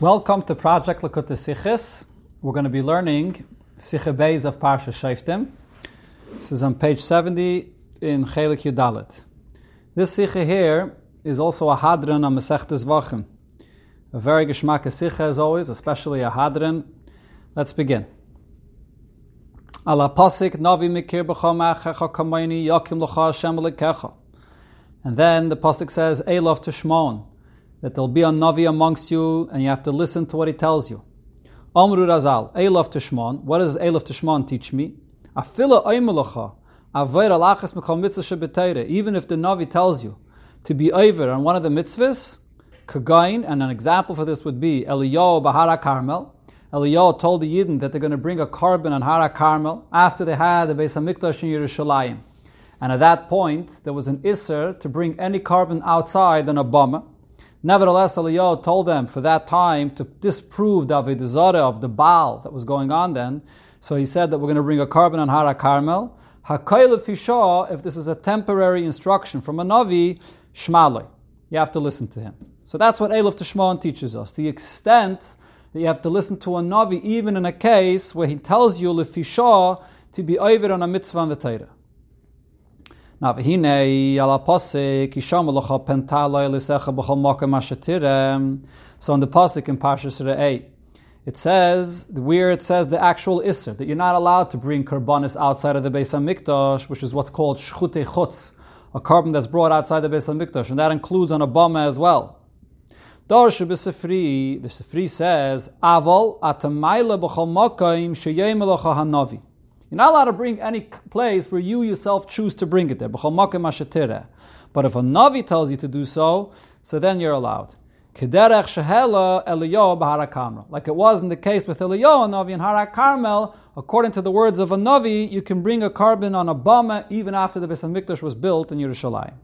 Welcome to Project Likkutei Sichos. We're going to be learning Sicha Beis of Parsha Shoftim. This is on page 70 in Chelik Yudalit. This Sicha here is also a Hadran on Masechtes Zevachim. A very geschmack Sicha as always, especially a Hadran. Let's begin. Navi Mikir Kamayni Yakim Hashem. And then the Pasik says, Elof Tishmon that there'll be a Navi amongst you and you have to listen to what he tells you. Amru Razal, Eilaf Tishman. What does Eilaf Tishman teach me? Afila Aimalacha, Avoid Alachas Mekal Mitzvah Even if the Navi tells you to be over on one of the mitzvahs, Kagain, and an example for this would be Eliyahu Bahara Carmel. Eliyahu told the Yidden that they're going to bring a korban on Hara Carmel after they had the Beis Hamikdash in Yerushalayim. And at that point, there was an Isser to bring any korban outside an Obama. Nevertheless, Eliyahu told them for that time to disprove the Avodah of the Baal that was going on then. So he said that we're going to bring a korban on Hara Carmel. Hakayla if this is a temporary instruction from a Navi, Shmaloi. You have to listen to him. So that's what Elif Tishmon teaches us. The extent that you have to listen to a Navi, even in a case where he tells you Lefisha to be over on a mitzvah on the Torah. Now, v'hinei ala pasik yisham locha pentala elisecha b'chol ashetirem. So in the pasuk in Parshas Re'ei, it says where it says the actual isser that you're not allowed to bring karbanis outside of the Beis Hamikdash, which is what's called shchute chutz, a korban that's brought outside the Beis Hamikdash, and that includes on a bama as well. Darshu b'sefri, the Sefri says, Aval atamayla b'chol makom sheyem hanavi. You're not allowed to bring any place where you yourself choose to bring it there. But if a Navi tells you to do so, so then you're allowed. Like it was in the case with Eliyahu Navi and Hara Carmel, according to the words of a Navi, you can bring a korban on a bama even after the Beis Hamikdash was built in Yerushalayim.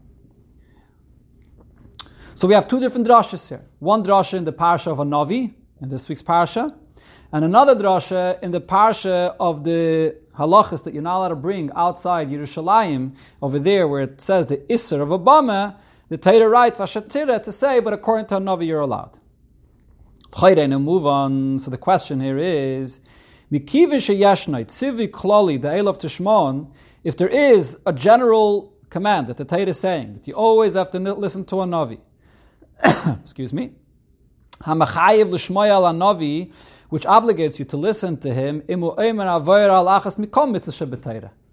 So we have two different drashas here. One drasha in the parsha of a Navi, in this week's parsha, and another drasha in the parsha of the halachas that you're not allowed to bring outside Yerushalayim, over there where it says the Isser of Obama, the Torah writes Ashatira to say, but according to a Navi you're allowed. Now move on. So the question here is, Mikivin sheyashnait tzivi klali the of tishmon. If there is a general command that the Torah is saying that you always have to listen to a Navi, excuse me, hamachayiv l'shmoya al Navi which obligates you to listen to him,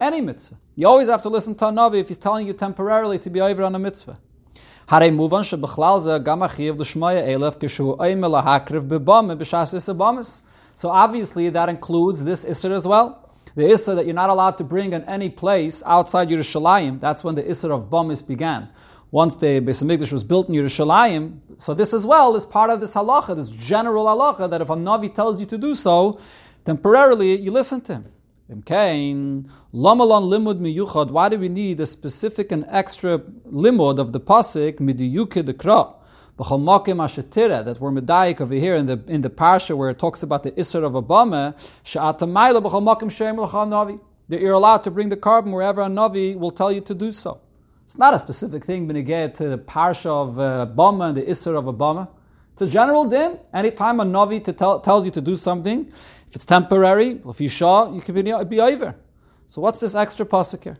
any mitzvah. You always have to listen to a Navi if he's telling you temporarily to be over on a mitzvah. So obviously that includes this Isser as well. The Isser that you're not allowed to bring in any place outside Yerushalayim, that's when the Isser of Bamis began once the Beis Hamikdash was built in Yerushalayim. So this as well is part of this halacha, this general halacha, that if a Navi tells you to do so, temporarily you listen to him. Why do we need a specific and extra limud of the pasuk midiyuke dekra? That we're medayik over here in the in the parsha where it talks about the isser of Obama. That you're allowed to bring the korban wherever a navi will tell you to do so. It's not a specific thing when you get to the parsha of uh, Bama and the Isser of Obama. It's a general din. Anytime a Navi to tell, tells you to do something, if it's temporary, if you shaw, you can be, be over. So what's this extra pasuk here?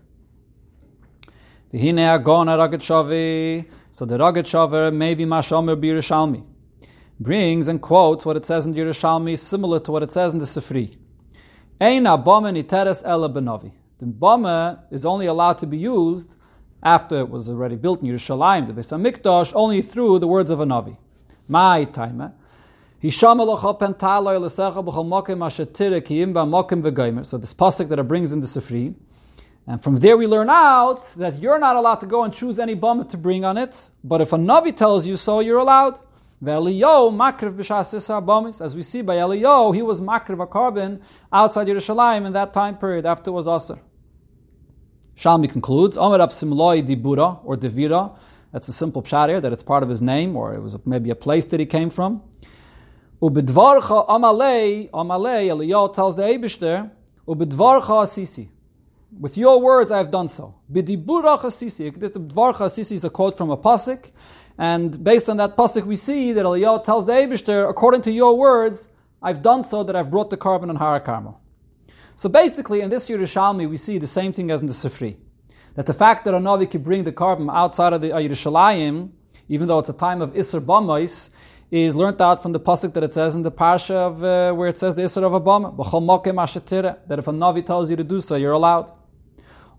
So the Rogatchover, maybe Mashomer Birushalmi, brings and quotes what it says in the Yerushalmi, similar to what it says in the Sifri. Ein abama niteres ela benovi. The bama is only allowed to be used after it was already built in Yerushalayim, the Beis Hamikdash, only through the words of a Navi. My time. So this pasuk that it brings in the Sifri, and from there we learn out that you're not allowed to go and choose any bama to bring on it, but if a Navi tells you so, you're allowed. As we see by Eliyahu, he was makriv a korban outside Yerushalayim in that time period after it was Asr. Shalmi concludes, Omer Simloi Dibura or Devira. That's a simple pshat here, that it's part of his name, or it was maybe a place that he came from. Ubidvarcha Amalei, Amalei, Eliyahu tells the Abishter, Ubidvarcha Asisi. With your words I have done so. Bidibura Asisi. This Asisi is a quote from a pasuk, And based on that pasuk, we see that Eliyahu tells the Abishter, according to your words, I've done so that I've brought the korban on Har. So basically, in this Yerushalmi, we see the same thing as in the Sifri. That the fact that a Navi can bring the korban outside of the Yerushalayim, even though it's a time of Isser Bamais, is learnt out from the pasuk that it says in the parsha of uh, where it says the Isser of Abama, that if a Navi tells you to do so, you're allowed.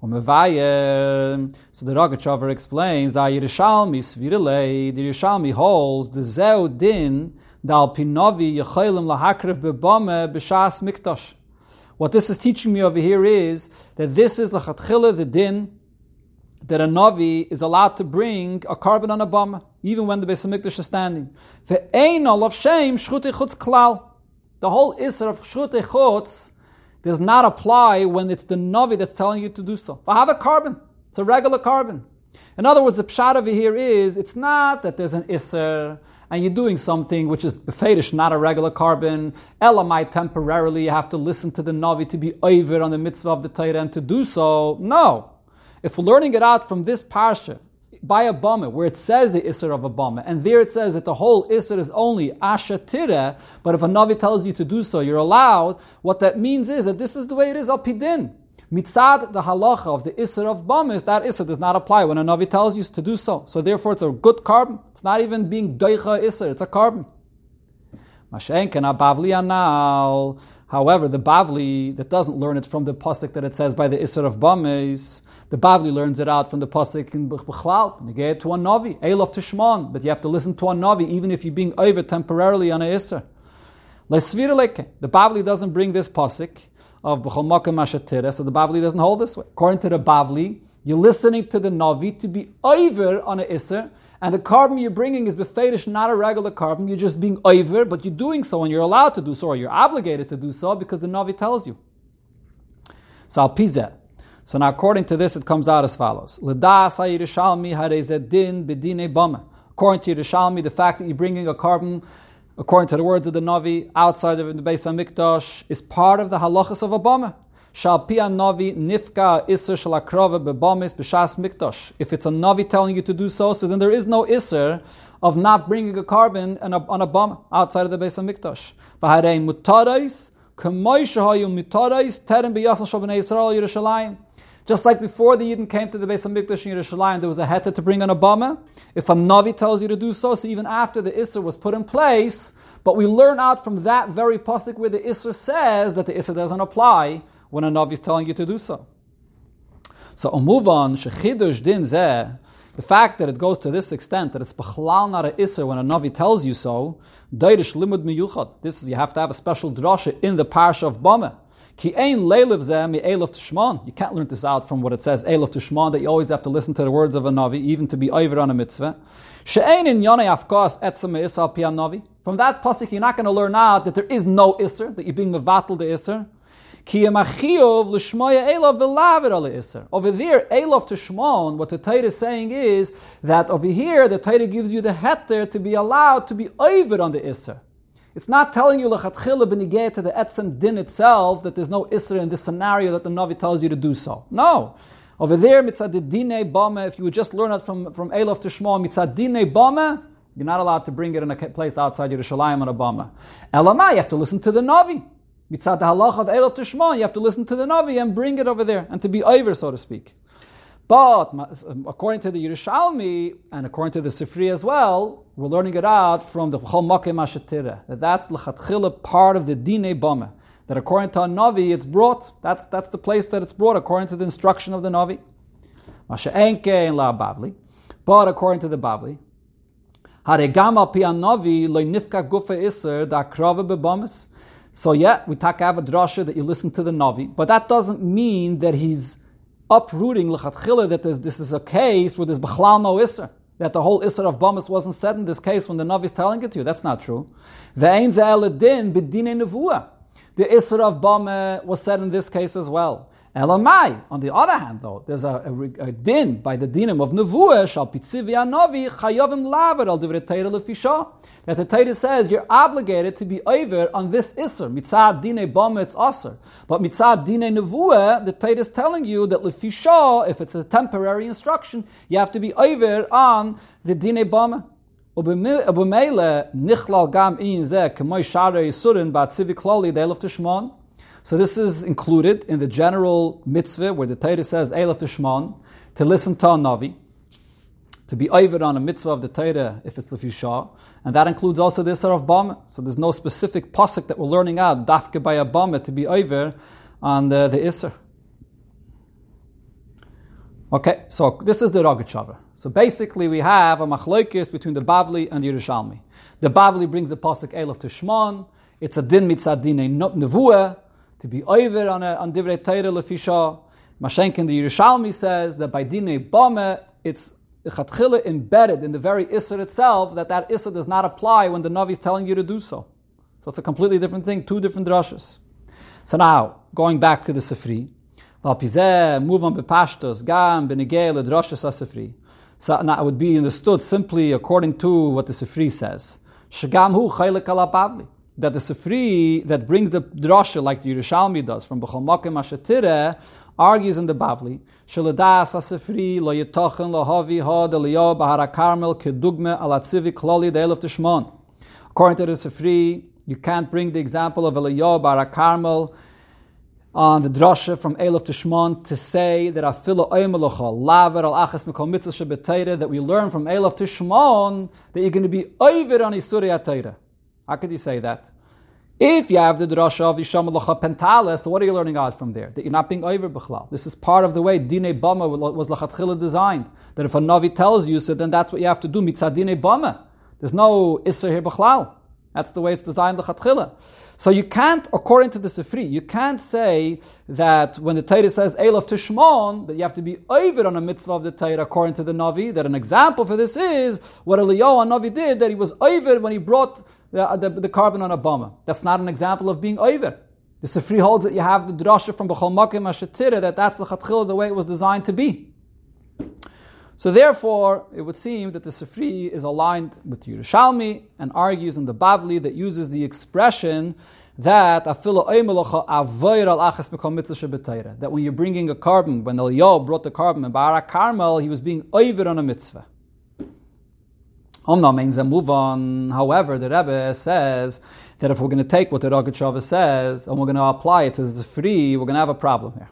So the Rogachover explains that Yerushalmi Svirele, the Yerushalmi holds the Zeu Din Dal Pinovi Yechelim Lahakrev Bebame B'Shas Mikdash. What this is teaching me over here is that this is Lachatchila, the Din, that a Navi is allowed to bring a korban on a bomb, even when the Beis Hamikdash is standing. The Ve'ein of shame shchutei chutz klal. The whole Isra of shchutei chutz does not apply when it's the Navi that's telling you to do so. I have a korban. It's a regular korban. In other words, the pshat over here is it's not that there's an Isser and you're doing something which is befedish, not a regular korban. Elamai temporarily you have to listen to the Navi to be over on the mitzvah of the Torah and to do so. No. If we're learning it out from this parsha, by a bama, where it says the Isser of a bama, and there it says that the whole Isser is only Ashatira, but if a Navi tells you to do so, you're allowed, what that means is that this is the way it is al Pidin. Mitzad, the halacha of the Isser of bama is that Isser does not apply when a Navi tells you to do so. So therefore it's a good korban. It's not even being Doicha Isser, it's a korban. Mashenken Bavli Anal. However, the Bavli that doesn't learn it from the pasuk that it says by the Isser of Bames, the Bavli learns it out from the pasuk in Bechlal. You get to a Navi, Elof Tishman, but you have to listen to a Navi even if you're being over temporarily on a Isser. The Bavli doesn't bring this pasuk of B'chol Makom Mashatira, so the Bavli doesn't hold this way. According to the Bavli, you're listening to the Navi to be over on a Isser, and the korban you're bringing is befedish, not a regular korban. You're just being over, but you're doing so, and you're allowed to do so, or you're obligated to do so because the Navi tells you. So I'll piece that. So now, according to this, it comes out as follows: bama. According to Yerushalmi, the fact that you're bringing a korban, according to the words of the Navi, outside of the Beis Hamikdash, is part of the halachas of a bama. Shal Navi nifka iser shalakrova bebamis b'shas mikdash. If it's a Navi telling you to do so, so then there is no iser of not bringing a korban on a, bomb outside of the Beis Hamikdash. V'harei mutarais mutarais terem Yerushalayim. Just like before the Yidden came to the Beis Hamikdash in Yerushalayim, there was a heta to bring an Obama. If a Navi tells you to do so, so even after the Isser was put in place, but we learn out from that very pasuk where the Isser says that the Isser doesn't apply, when a Navi is telling you to do so. So on, shechidush din zeh, the fact that it goes to this extent, that it's b'chlal not a iser when a Navi tells you so, deirish limud miyuchad. This is, you have to have a special drasha in the parsha of Bama. Ki ein leilev zeh mi elof tishman. You can't learn this out from what it says, elof tishman, that you always have to listen to the words of a Navi, even to be over on a mitzvah. She'ein in yonei afkas etzem isal pia Navi. From that pasuk, you're not going to learn out that there is no iser, that you're being mevatel the iser. Over there, Elov to Shmon, what the Torah is saying is that over here, the Torah gives you the heter to be allowed to be over on the Isser. It's not telling you lechatchila benigeh to the etzem din itself that there's no Isser in this scenario that the Navi tells you to do so. No. Over there, mitzad dine bama, if you would just learn it from, from Elov to Shmon, mitzad dine bama, you're not allowed to bring it in a place outside Yerushalayim on a bama. Elamai, you have to listen to the Navi. Mitzad halach of Elof Tishma, you have to listen to the Navi and bring it over there, and to be over, so to speak. But um, according to the Yerushalmi and according to the Sifri as well, we're learning it out from the Chol Makim that that's l'chatchila part of the Dine Bama. That according to a Navi, it's brought, that's, that's the place that it's brought according to the instruction of the Navi. Masha Enke and La Bavli. But according to the Bavli, Haregama pi Navi lo nifka gufa iser da krava bebamis. So yeah, we talk have drasha that you listen to the Navi, but that doesn't mean that he's uprooting lechatchila that this is a case where there's b'chlal no iser. That the whole iser of bamis wasn't said in this case when the Navi is telling it to you. That's not true. The The iser of bama was said in this case as well. Elamai. On the other hand, though, there's a, a, a din by the dinim of nevuah shal pitzivi anovi chayovim laver al divrei lefisha. That the Torah says you're obligated to be over on this iser mitzad dine bama it's aser, but mitzad dine nevuah the Torah is telling you that lefisha if it's a temporary instruction you have to be over on the dine bama. ובמילא נכלל גם in זה כמו שאר היסורים בהציבי כללי דאלף תשמון. so this is included in the general mitzvah where the Torah says Elif Tishman to listen to a Navi, to be over on a mitzvah of the Torah if it's Lefisha, and that includes also the Isser of Bama. So there's no specific pasuk that we're learning out, dafke by a Bama, to be over on the, the. Okay, so this is the Rogachover. So basically, we have a machlokes between the Bavli and the Yerushalmi. The Bavli brings the pasuk Elif to. It's a din mitzadine nevuah to be over on, a, on divrei Torah lefisha. Mashenkin the Yerushalmi says that by dine bame it's chatchila embedded in the very isser itself that that isser does not apply when the navi is telling you to do so. So it's a completely different thing, two different drushes. So now going back to the Sifri. Move on bepashtos, gam, benigel, droshes asifri. So now it would be understood simply according to what the Sifri says. Shagam hu chaylik ala That the Sifri that brings the drosha like the Yerushalmi does from Mokim Ashatire argues in the Bavli, Shaladas asifri lo yetochen lo havi ha de liyo bahara karmel kedugme ala tzivi kloli de elef tishmon. According to the Sifri, you can't bring the example of Eliyahu Bara Carmel on the drasha from Elif to Shmon to say that afila oimalocha laver al achas mikol mitzvah that we learn from Elif to Shmon that you're going to be over on Isuri Atayre. How could you say that? If you have the drasha of Yisham Pentala, so what are you learning out from there? That you're not being over b'chlal. This is part of the way Dine Bama was lachatchila designed. That if a Navi tells you, so then that's what you have to do. Mitzad Dine Bama. There's no Isser here b'chlal. That's the way it's designed lachatchila. So you can't, according to the Sifri, you can't say that when the Torah says Elov Tishmon, that you have to be over on a mitzvah of the Torah according to the Navi. That an example for this is what Eliyahu Navi did, that he was over when he brought the, the, korban on a bomber. That's not an example of being over. The Sifri holds that you have the drasha from Bechol Makim Ashatira, that that's the Chatchil, the way it was designed to be. So therefore, it would seem that the Sifri is aligned with Yerushalmi and argues in the Bavli that uses the expression that that when you're bringing a korban, when Eliyahu brought the korban in Barak Carmel, he was being over on a mitzvah. Omna means a move on. However, the Rebbe says that if we're going to take what the Rogatchover says and we're going to apply it the free, we're going to have a problem here.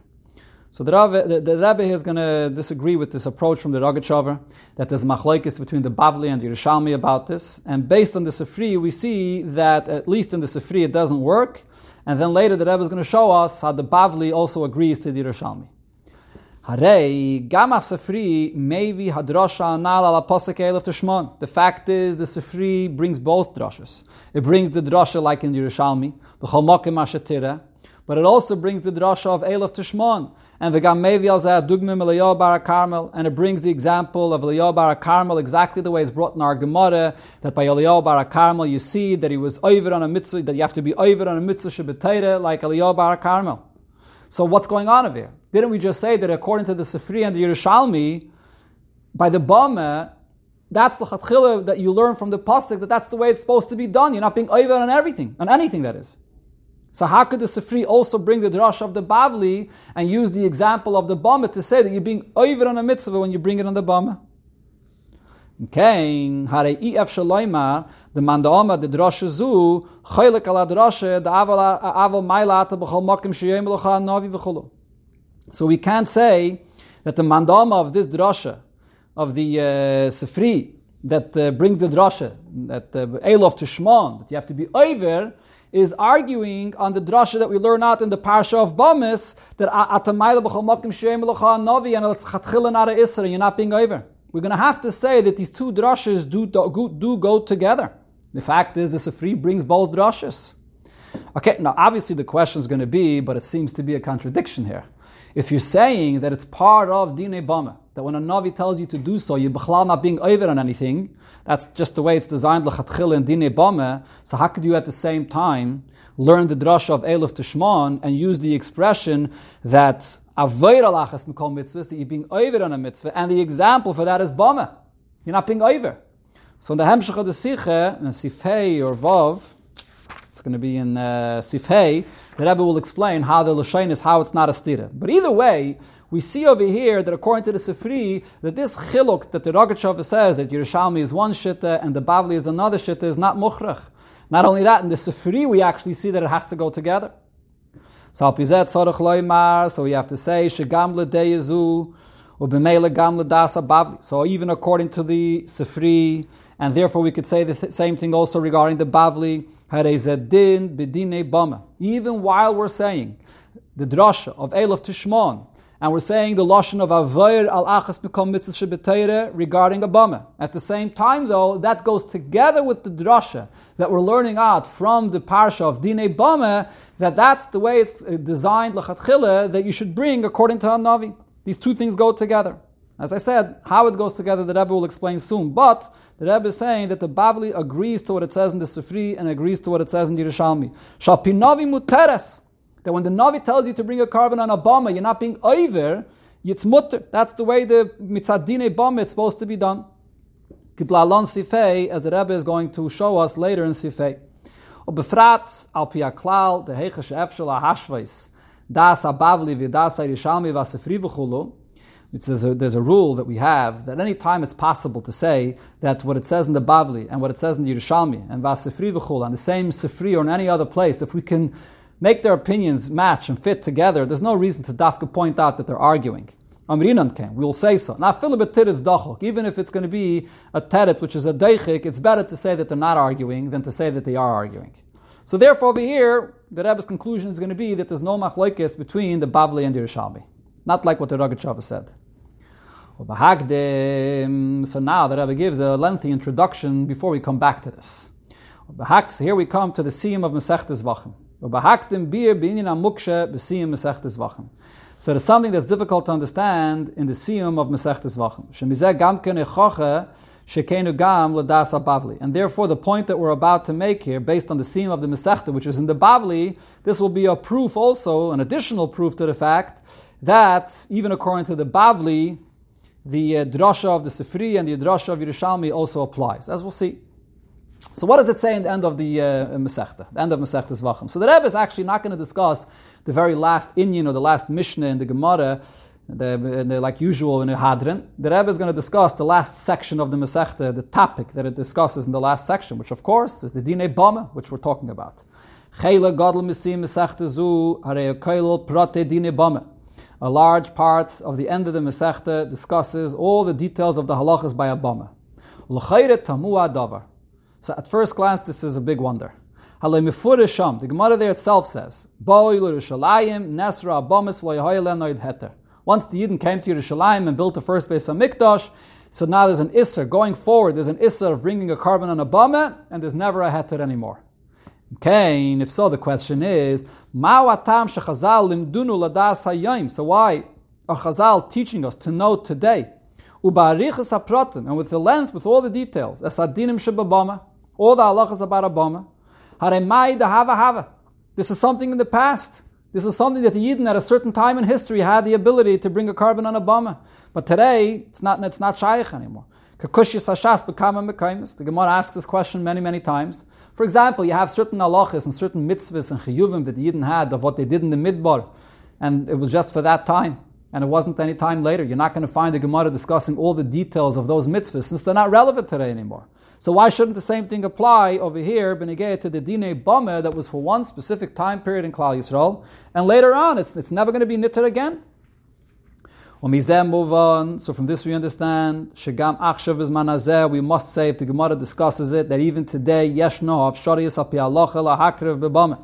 So the Rebbe, the, the Rebbe is going to disagree with this approach from the Rogatchover, that there's machlokes between the Bavli and the Yerushalmi about this. And based on the Sifri, we see that at least in the Sifri it doesn't work. And then later the Rebbe is going to show us how the Bavli also agrees to the Yerushalmi. Harei gama sefri maybe anal ala elef tishmon. The fact is, the sefri brings both drashas. It brings the drasha like in Yerushalmi, the cholmokim ashatira, but it also brings the drasha of elef tishmon. And the maybe al zeh dugmim eliyahu bar Carmel, and it brings the example of eliyahu bar Carmel exactly the way it's brought in our Gemara that by eliyahu bar Carmel you see that he was over on a mitzvah that you have to be over on a mitzvah shabbatayra like eliyahu bar Carmel. So what's going on over here? Didn't we just say that according to the Sifri and the Yerushalmi, by the Bama, that's the chatchila that you learn from the pasuk that that's the way it's supposed to be done. You're not being over on everything, on anything that is. So how could the Sifri also bring the drash of the Bavli and use the example of the Bama to say that you're being over on a mitzvah when you bring it on the Bama? Okay, hare if shaloima the mandama the drasha zu chaylik ala drasha the aval aval mailat b'chol makim sheyem locha navi. So we can't say that the mandama of this drasha, of the uh, Sifri, that uh, brings the drasha, that uh, Elof to Shmon, that you have to be over, is arguing on the drasha that we learn out in the parsha of Bamis, that atamayla b'chol makim sheim l'cha navi, and it's chatchila nara isra, you're not being over. We're going to have to say that these two drashas do, do, do go together. The fact is, the Sifri brings both drashas. Okay, now obviously the question is going to be, but it seems to be a contradiction here. If you're saying that it's part of Dine Bama, that when a Navi tells you to do so, you're not being over on anything, that's just the way it's designed, L'chatchil and Dine Bama, so how could you at the same time learn the drasha of Elif Tishman and use the expression that Mikol mitzvahs, that you're being over on a mitzvah, and the example for that is Bama. You're not being over. So in the Hemshech of the Siche, in Sifhei or Vav, it's going to be in uh, Sifhei, the Rebbe will explain how the Lashain is how it's not a stira. But either way, we see over here that according to the Sifri, that this chiluk that the Rogatchover says that Yerushalmi is one shitta and the Bavli is another shitta is not mukhrach. Not only that, in the Sifri we actually see that it has to go together. So alpizet tzorach loymar, so we have to say shegam ledeyezu ubemele gam ledasa bavli. So even according to the Sifri, and therefore we could say the th- same thing also regarding the Bavli, harezedin bedine bama. Even while we're saying the drasha of Elof Tishmon, and we're saying the lashon of avoyer al achas mikom mitzvah regarding Abama. At the same time, though, that goes together with the drasha that we're learning out from the parsha of Dine Bama, that that's the way it's uh, designed lachatchila that you should bring according to Hanavi. These two things go together. As I said, how it goes together, the Rebbe will explain soon. But the Rebbe is saying that the Bavli agrees to what it says in the Sifri and agrees to what it says in the Yerushalmi. Shapinavi muteres that when the Navi tells you to bring a korban on a bama, you're not being over, it's mutter. That's the way the mitzadine bama is supposed to be done. Kitlalon sifei, as the Rebbe is going to show us later in sifei. Befrat al piaklal the heichash efshel hashvais das abavli v'das ayrishalmi v'asefri v'chulu. A, there's a rule that we have that any time it's possible to say that what it says in the Bavli and what it says in the Yerushalmi and Vasifri v'chul and the same Sifri or in any other place, if we can make their opinions match and fit together, there's no reason to dafka point out that they're arguing. Amrinan can, we will say so. Now, is dachok, even if it's going to be a teret, which is a deichik, it's better to say that they're not arguing than to say that they are arguing. So therefore, over here, the Rebbe's conclusion is going to be that there's no machlokes between the Bavli and the Yerushalmi. Not like what the Rogatchover said. So now the Rebbe gives a lengthy introduction before we come back to this. So here we come to the Siyam of Masechtes Zevachim. So there's something that's difficult to understand in the siyum of Masechtes Zevachim. And therefore, the point that we're about to make here, based on the siyum of the Masechta, which is in the Bavli, this will be a proof also, an additional proof to the fact that even according to the Bavli, the uh, drasha of the Sifri and the drasha of Yerushalmi also applies, as we'll see. So what does it say in the end of the uh, Masechta, the end of Masechta Zvachim? So the Rebbe is actually not going to discuss the very last Inyan or the last Mishnah in the Gemara, the, the, like usual in the Hadran. The Rebbe is going to discuss the last section of the Masechta, the topic that it discusses in the last section, which of course is the Dine Bama, which we're talking about. A large part of the end of the Masechta discusses all the details of the halachas by a Bama. So at first glance, this is a big wonder. The Gemara there itself says, Once the Yidden came to Yerushalayim and built the first base of Mikdash, so now there's an Isser. Going forward, there's an Isser of bringing a korban on a Bama, and there's never a Heter anymore. Okay, and if so, the question is, So why are Chazal teaching us to know today? And with the length, with all the details, as Adinim Shababama, all the halachas about Abama. Haremai the hava hava. This is something in the past. This is something that the Yidden at a certain time in history had the ability to bring a korban on a Abama. But today, it's not, it's not shaykh anymore. The Gemara asks this question many, many times. For example, you have certain halachas and certain mitzvahs and chiyuvim that the Yidden had of what they did in the midbar, and it was just for that time and it wasn't any time later. You're not going to find the Gemara discussing all the details of those mitzvahs since they're not relevant today anymore. So why shouldn't the same thing apply over here, Benegay, to the Dine Bame that was for one specific time period in Klal Yisrael, and later on it's, it's never going to be knitted again? move on. So from this we understand Shagam Achshav is Manazeh. We must say if the Gemara discusses it that even today Yeshno of Sharias Api Bebame.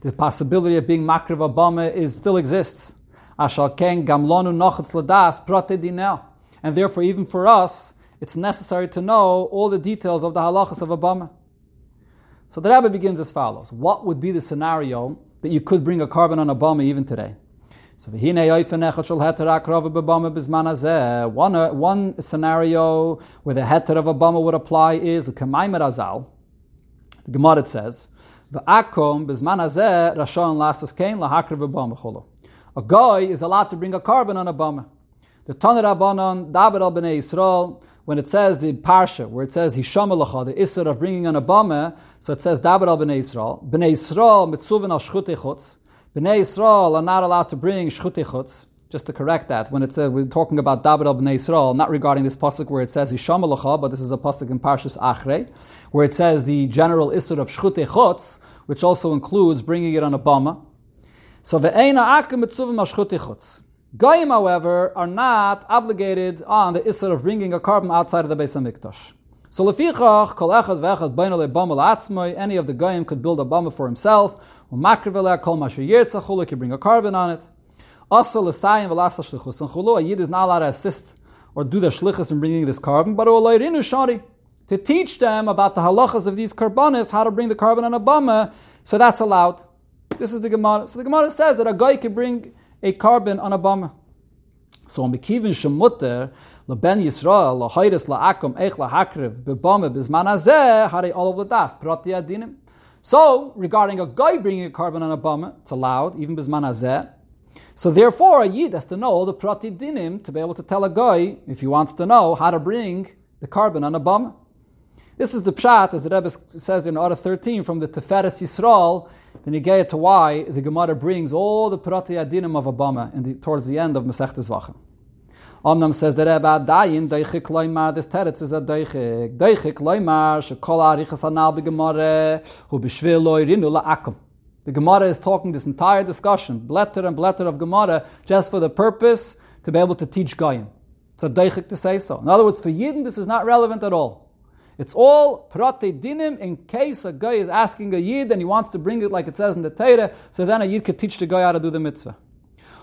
The possibility of being Makriv Abame is still exists. Gamlonu Prote Dinel. And therefore, even for us, it's necessary to know all the details of the halachas of Abama. So the Rebbe begins as follows. What would be the scenario that you could bring a korban on Abama even today? So one, uh, one scenario where the heter of Abama would apply is. The Gemara says, V'akom bizman hazeh rashon lastas kain lahakriv Abama A guy is allowed to bring a korban on Abama. The Tanir Rabbanon, David al Bnei Yisrael, when it says the parsha, where it says Hishamalacha, the Isser of bringing an Abama, so it says Dabar al Bnei Yisrael. Bnei Yisrael mitzuvin al shchutei chutz. Bnei Yisrael are not allowed to bring shchutei chutz. just to correct that, when it says we're talking about David al Israel, not regarding this pasuk where it says Ishamalacha, but this is a pasuk in Parshas Achrei, where it says the general issur of Shchute Chutz, which also includes bringing it on a bama. So ve'ena akim mitzuvim ashchute chutz. Goyim, however, are not obligated on the issur of bringing a korban outside of the Beis Hamikdash. So lefichach kol echad ve'echad bainale bama la'atzmai, any of the goyim could build a bama for himself, u'makriv kol masher yirtzachul, he could bring a korban on it. Also l'sayim v'lasa shlichus, chulu, a yid is not allowed to assist or do the shlichus in bringing this korban, but o'leirinu shari, to teach them about the halachas of these korbanis, how to bring the korban on a bama, so that's allowed. This is the Gemara. So the Gemara says that a guy can bring a korban on a bama. So on Bekivin Shemutter, Leben Yisrael, Lahairis La'akum, Eich Lahakriv, Bebama, Bizman Azeh, Hari all of the das, Prati Adinim. So, regarding a guy bringing a korban on a bama, it's allowed, even Bizman Azeh. So therefore, a Yid has to know the Prati Dinim to be able to tell a guy, if he wants to know, how to bring the korban on a bama. This is the pshat, as the Rebbe says in Order 13, from the Teferes Yisrael, the get to why the Gemara brings all the Prati Adinim of Obama in the, towards the end of Masech Zvachim. Omnam says the Rebbe, Dayin, Deichik Loimar, this teretz is a Deichik. Deichik Loimar, Shekol Arichas Anal Gemara, Hu Bishvil Loirinu La'akum. The Gemara is talking this entire discussion, blätter and blätter of Gemara, just for the purpose to be able to teach Goyim. It's a Deichik to say so. In other words, for Yidden, this is not relevant at all. It's all prate dinim in case a guy is asking a yid and he wants to bring it like it says in the Torah, so then a yid could teach the guy how to do the mitzvah.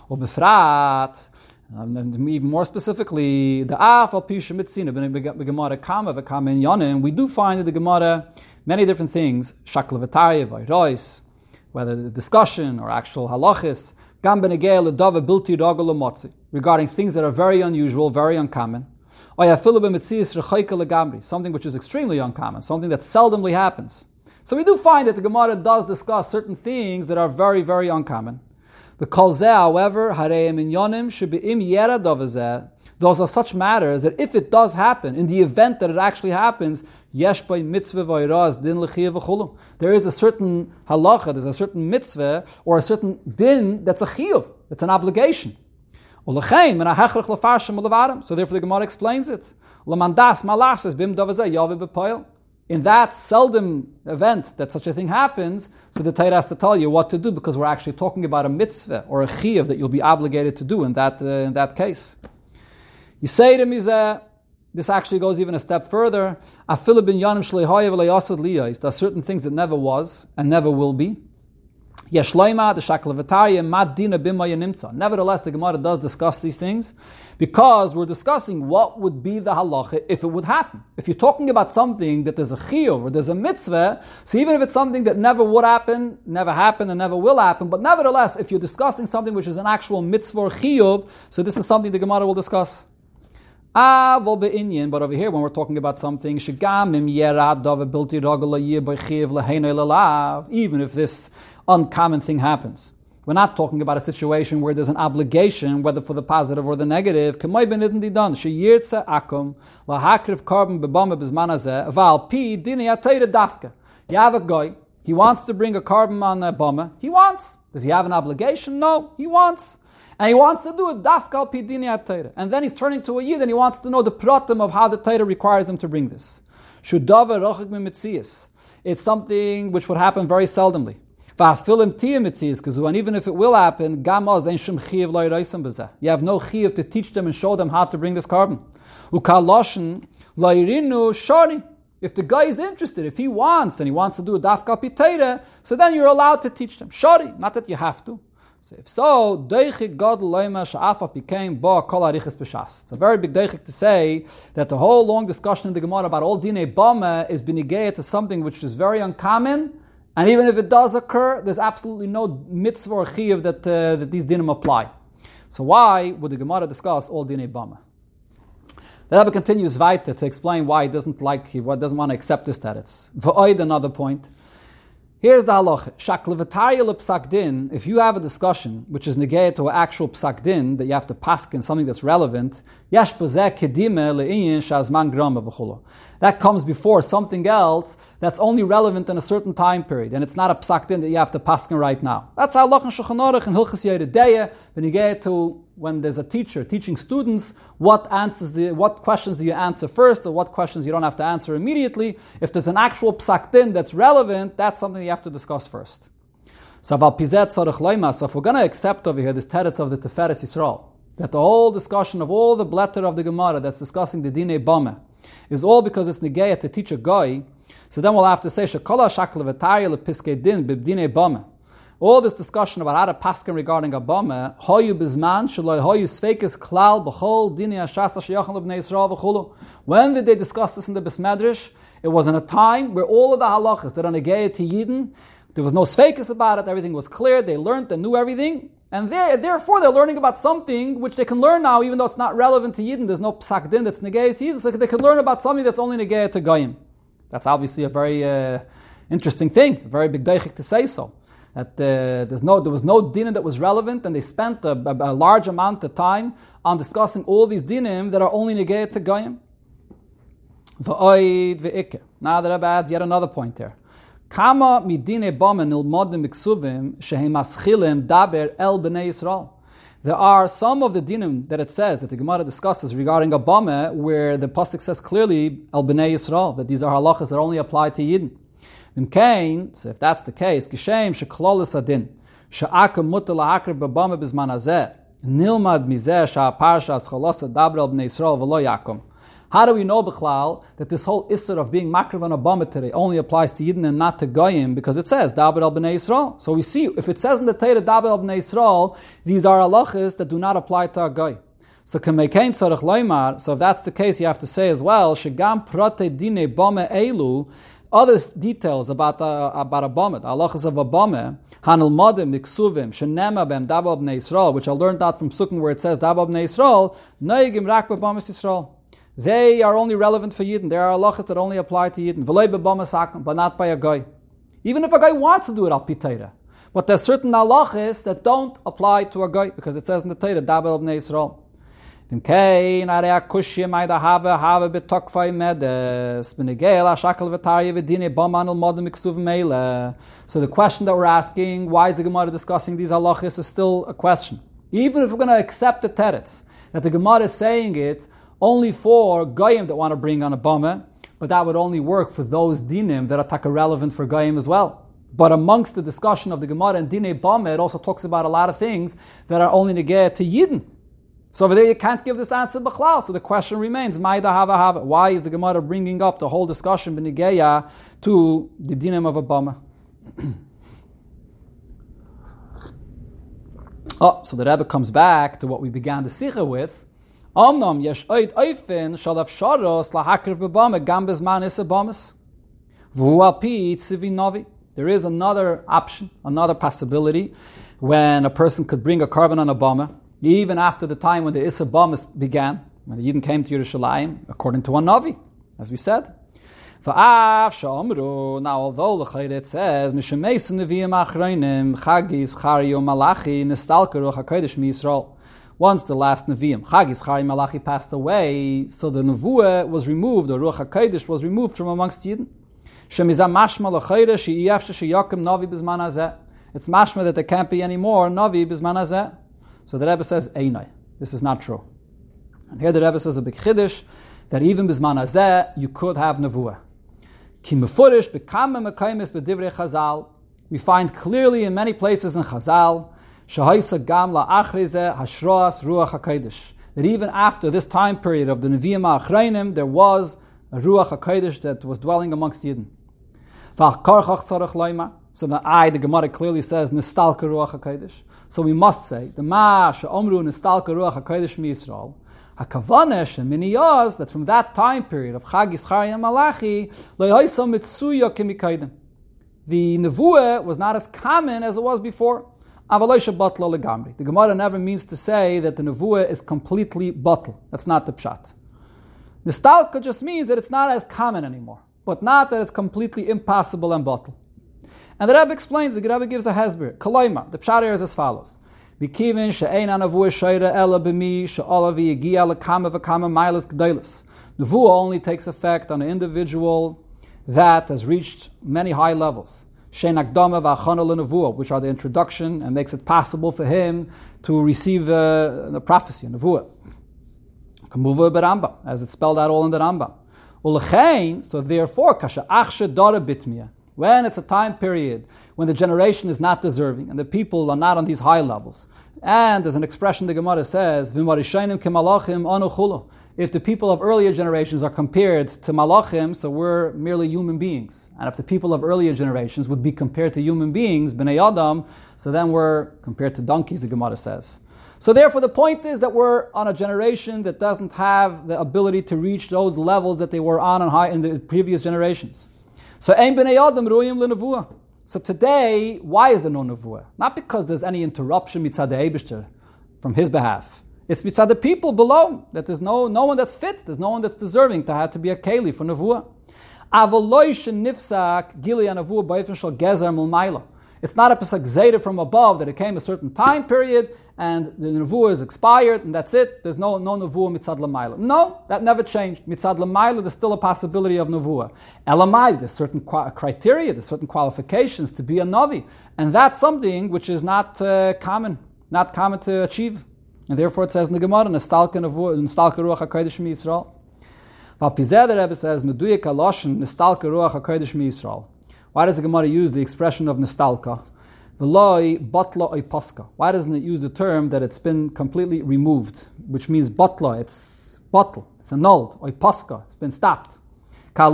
Or befrat, even more specifically, the af al pisha mitzina b'gemara kama v'kama yonim, we do find in the Gemara many different things, shaklavataria, vayrois, whether the discussion or actual halachis, gam benegel ledava bilti regarding things that are very unusual, very uncommon. Something which is extremely uncommon, something that seldomly happens. So we do find that the Gemara does discuss certain things that are very, very uncommon. The kolzeh, however, Those are such matters that if it does happen, in the event that it actually happens, yesh mitzvah din There is a certain halacha, there's a certain mitzvah or a certain din that's a chiyuv, that's an obligation. So therefore the Gemara explains it. In that seldom event that such a thing happens, so the Torah has to tell you what to do because we're actually talking about a mitzvah or a chiyuv that you'll be obligated to do in that, uh, in that case. You say to me, this actually goes even a step further. There are certain things that never was and never will be. Yeshloima, the Shaklavataria, Madina Bimaya Nimtza. Nevertheless, the Gemara does discuss these things because we're discussing what would be the halacha if it would happen. If you're talking about something that there's a chiyuv or there's a mitzvah, so even if it's something that never would happen, never happened, and never will happen, but nevertheless, if you're discussing something which is an actual mitzvah or chiyuv, so this is something the Gemara will discuss. Ah, but over here, when we're talking about something, even if this uncommon thing happens. We're not talking about a situation where there's an obligation, whether for the positive or the negative. You have a guy, he wants to bring a korban on a bama. He wants. Does he have an obligation? No, he wants. And he wants to do it dafka al pidini And then he's turning to a yid and he wants to know the pratim of how the Torah requires him to bring this. It's something which would happen very seldomly. Even if it will happen, you have no chiv to teach them and show them how to bring this korban. If the guy is interested, if he wants and he wants to do a dafka pitera, so then you're allowed to teach them. Shari, not that you have to. So if so, god became. It's a very big deichik to say that the whole long discussion in the Gemara about all dine bama is benigay to something which is very uncommon and even if it does occur, there's absolutely no mitzvah or chiyuv that, uh, that these dinim apply. So why would the Gemara discuss all dinei bama? The Rebbe continues weiter to explain why he doesn't like, he doesn't want to accept this status. V'oid another point. Here's the halacha. Shaklevatayil psak din, if you have a discussion which is negated to an actual psak din, that you have to pass in something that's relevant, yash shazman That comes before something else that's only relevant in a certain time period, and it's not a psak din that you have to pass in right now. That's halacha shulchan aruch and hilchas yeredeya, when you get to when there's a teacher teaching students what answers the, what questions do you answer first or what questions you don't have to answer immediately. If there's an actual psak din that's relevant, that's something you have to discuss first. So, if we're going to accept over here this teretz of the Tiferes Yisrael, that the whole discussion of all the blätter of the Gemara that's discussing the Dine Bame is all because it's negeya to teach a guy, so then we'll have to say, Shekola shakle v'tarya lepiske din b'dine Bame all this discussion about how to paskin regarding Abama, hoyu bizman, shaloi hoyu sveikis klal b'chol dini ashasa sheyachal b'nei Yisrael. When did they discuss this in the Bismedrish? It was in a time where all of the halachas that are negayah to Yidden, there was no sveikis about it, everything was clear, they learned, they knew everything, and they, therefore they're learning about something which they can learn now, even though it's not relevant to Yidden, there's no psak din that's negayah to Yidden, so they can learn about something that's only negayah to Goyim. That's obviously a very uh, interesting thing, a very big deichik to say so that uh, there's no, there was no dinim that was relevant, and they spent a, a, a, large amount of time on discussing all these dinim that are only negayed to goyim. Now the Rebbe adds yet another point there. Kama midine bomen ilmodim miksuvim shehem daber el b'nei Yisrael. There are some of the dinim that it says that the Gemara discusses regarding a where the pasuk says clearly el b'nei Yisrael that these are halachas that only apply to Yidden. Kain, so if that's the case, Geshem sheklolis adin, she'aka mutal ha'akr b'bama b'zman hazeh, nilmad mizeh sha'aparsha as dabrel b'nei Yisrael v'lo yakum. How do we know, Bechlal, that this whole issur of being makriv on a bama today only applies to Yidden and not to Goyim? Because it says, Dabar el b'nei. So we see, if it says in the Torah, Dabar el b'nei these are halachas that do not apply to a Goy. So so if that's the case, you have to say as well, shegam prote dine bama elu, other details about uh, about a bama, the halachas of a bama, hanel miksuvim shenema bem dabab Yisrael, which I learned that from Sukkot where it says dabab Yisrael, noigim rak bebamas Yisrael. They are only relevant for Yidden. There are halachas that only apply to Yidden. V'lei bebamas but not by a guy. Even if a guy wants to do it al pitayra. But there's certain halachas that don't apply to a guy because it says in the Torah dabab Yisrael. So the question that we're asking, why is the Gemara discussing these halachas, is still a question. Even if we're going to accept the teretz, that the Gemara is saying it only for goyim that want to bring on a bama, but that would only work for those dinim that are taka relevant for goyim as well. But amongst the discussion of the Gemara and Dine Bama, it also talks about a lot of things that are only negate to Yidden. So over there you can't give this answer b'chlal. So the question remains, hava hava. Why is the Gemara bringing up the whole discussion b'nigeya to the dinim of a bama? oh, so the Rebbe comes back to what we began the sikha with. Omnom yesh oid oifen shalav sharos lahakriv b'bama gam bezman isa bamas. V'huapi tzivinovi. There is another option, another possibility, when a person could bring a korban on a bama even after the time when the Issa began, when the Yidden came to Yerushalayim, according to one Navi, as we said. Now, although the it says. Once the last Nevi'im, Chagis, Chari, Malachi passed away, so the Nevuah was removed, the Ruach HaKodesh was removed from amongst Yidden. It's mashma that there can't be any more Navi b'zman hazeh. So the Rebbe says, Einai. This is not true. And here the Rebbe says a big chiddush that even bisman hazeh you could have nevuah. Ki mefurish bekam mekaymis b'divrei Chazal. We find clearly in many places in Chazal shahaisa gam la'achrize hashroas ruach hakodesh. That even after this time period of the Nevi'im Achrayim, there was a Ruach HaKodesh that was dwelling amongst Yidden. So the I, the Gemara clearly says, Nistalka Ruach HaKodesh. So we must say the Ma Omru Nistalka Ruach Hakodesh Yisrael. Hakavanesh and Miniyaz that from that time period of Chag Yischar Malachi Loyaisa Mitsuya Kimikaidim. The nevuah was not as common as it was before. The Gemara never means to say that the nevuah is completely bottle. That's not the pshat. Nistalka just means that it's not as common anymore, but not that it's completely impossible and bottle. And the Rebbe explains, the Rebbe gives a hezber. Kalaima, the pshat is as follows. Bikivin. Nevuah only takes effect on an individual that has reached many high levels. Which are the introduction and makes it possible for him to receive a, a prophecy, a nevuah. As it's spelled out all in the Rambam. So therefore, kasha achshe dora bitmia. When it's a time period when the generation is not deserving and the people are not on these high levels. And there's an expression the Gemara says, if the people of earlier generations are compared to malachim, so we're merely human beings. And if the people of earlier generations would be compared to human beings, bnei adam, so then we're compared to donkeys, the Gemara says. So therefore, the point is that we're on a generation that doesn't have the ability to reach those levels that they were on in, high, in the previous generations. So bnei adam So today, why is there no nevuah? Not because there's any interruption mitzad from his behalf. It's mitzvah the people below that there's no, no one that's fit, there's no one that's deserving to have to be a keli for nevuah. It's not a pesach zeta from above that it came a certain time period and the nevuah is expired and that's it. There's no no nevuah mitzad lamayla. No, that never changed. Mitzad lamayla, there's still a possibility of nevuah. Elamai, there's certain criteria, there's certain qualifications to be a navi, and that's something which is not uh, common, not common to achieve. And therefore it says in the Gemara, Nestalka Ruach HaKodesh Yisrael. Valpizeh the Rebbe says, Meduyek Aloshin Nestalka Ruach HaKodesh Yisrael. Why does the Gemara use the expression of Nestalka? Veloi Batla Oipaska. Why doesn't it use the term that it's been completely removed, which means Batla, it's bottle, it's annulled, Oipaska, it's been stopped. The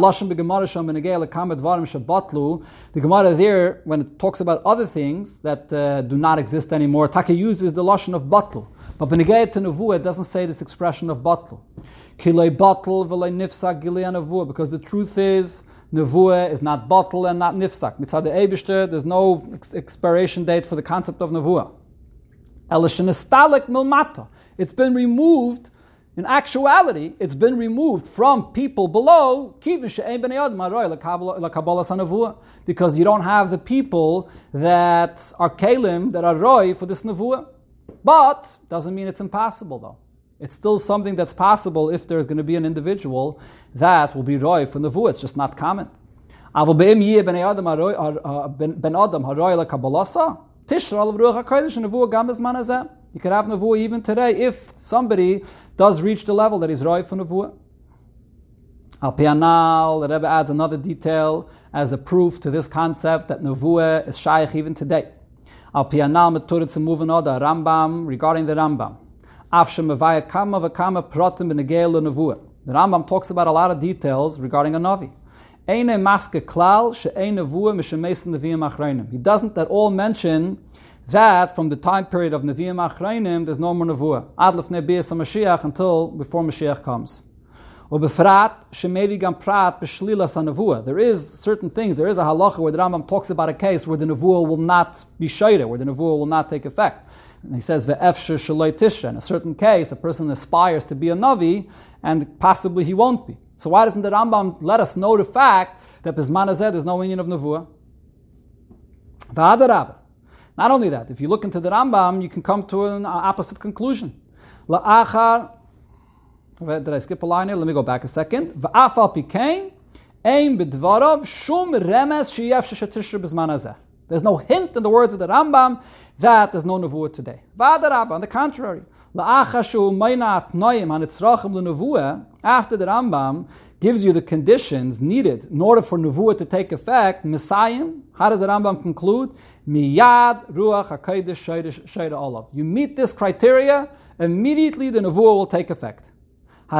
Gemara there, when it talks about other things that uh, do not exist anymore, Taka uses the Lashon of Batlu. But Benegayat to Nevuah, it doesn't say this expression of Batl Nevuah, because the truth is, Nevuah is not bottle and not nifsak. Mitzad the there's no expiration date for the concept of Nevuah. Elishanistalik milmata. It's been removed, in actuality, it's been removed from people below, because you don't have the people that are kalim, that are roy for this Nevuah. But doesn't mean it's impossible though. It's still something that's possible if there's going to be an individual that will be roy from the. It's just not common. Uh, You could have nevuah even today if somebody does reach the level that he's roy from nevuah. Al pianal, the Rebbe adds another detail as a proof to this concept that nevuah is shaykh even today. Al pianal meturit to move Rambam regarding the Rambam. Afshem mevaya kama v'kama protim b'negel nevuah. The Rambam talks about a lot of details regarding a navi. Eine maske klal she'ein nevuah mishemesin neviim achreinim. He doesn't at all mention that from the time period of neviim achreinim there's no more nevuah. Ad lefnei bias Mashiach until before Mashiach comes. There is certain things, there is a halacha where the Rambam talks about a case where the nevuah will not be shaita, where the nevuah will not take effect. And he says, ve'efsher shaloi tisha. In a certain case, a person aspires to be a navi, and possibly he won't be. So why doesn't the Rambam let us know the fact that Bisman there's no union of nevuah? Not only that, if you look into the Rambam, you can come to an opposite conclusion. La'achar did I skip a line here? Let me go back a second. V'afal pikein, ein b'dvarav shum remes sheyef sheshatishra hazeh. There's no hint in the words of the Rambam that there's no nevuah today. On the contrary. After the Rambam gives you the conditions needed in order for nevuah to take effect, Messiah, how does the Rambam conclude? Miyad ruach olav. You meet this criteria, immediately the nevuah will take effect. In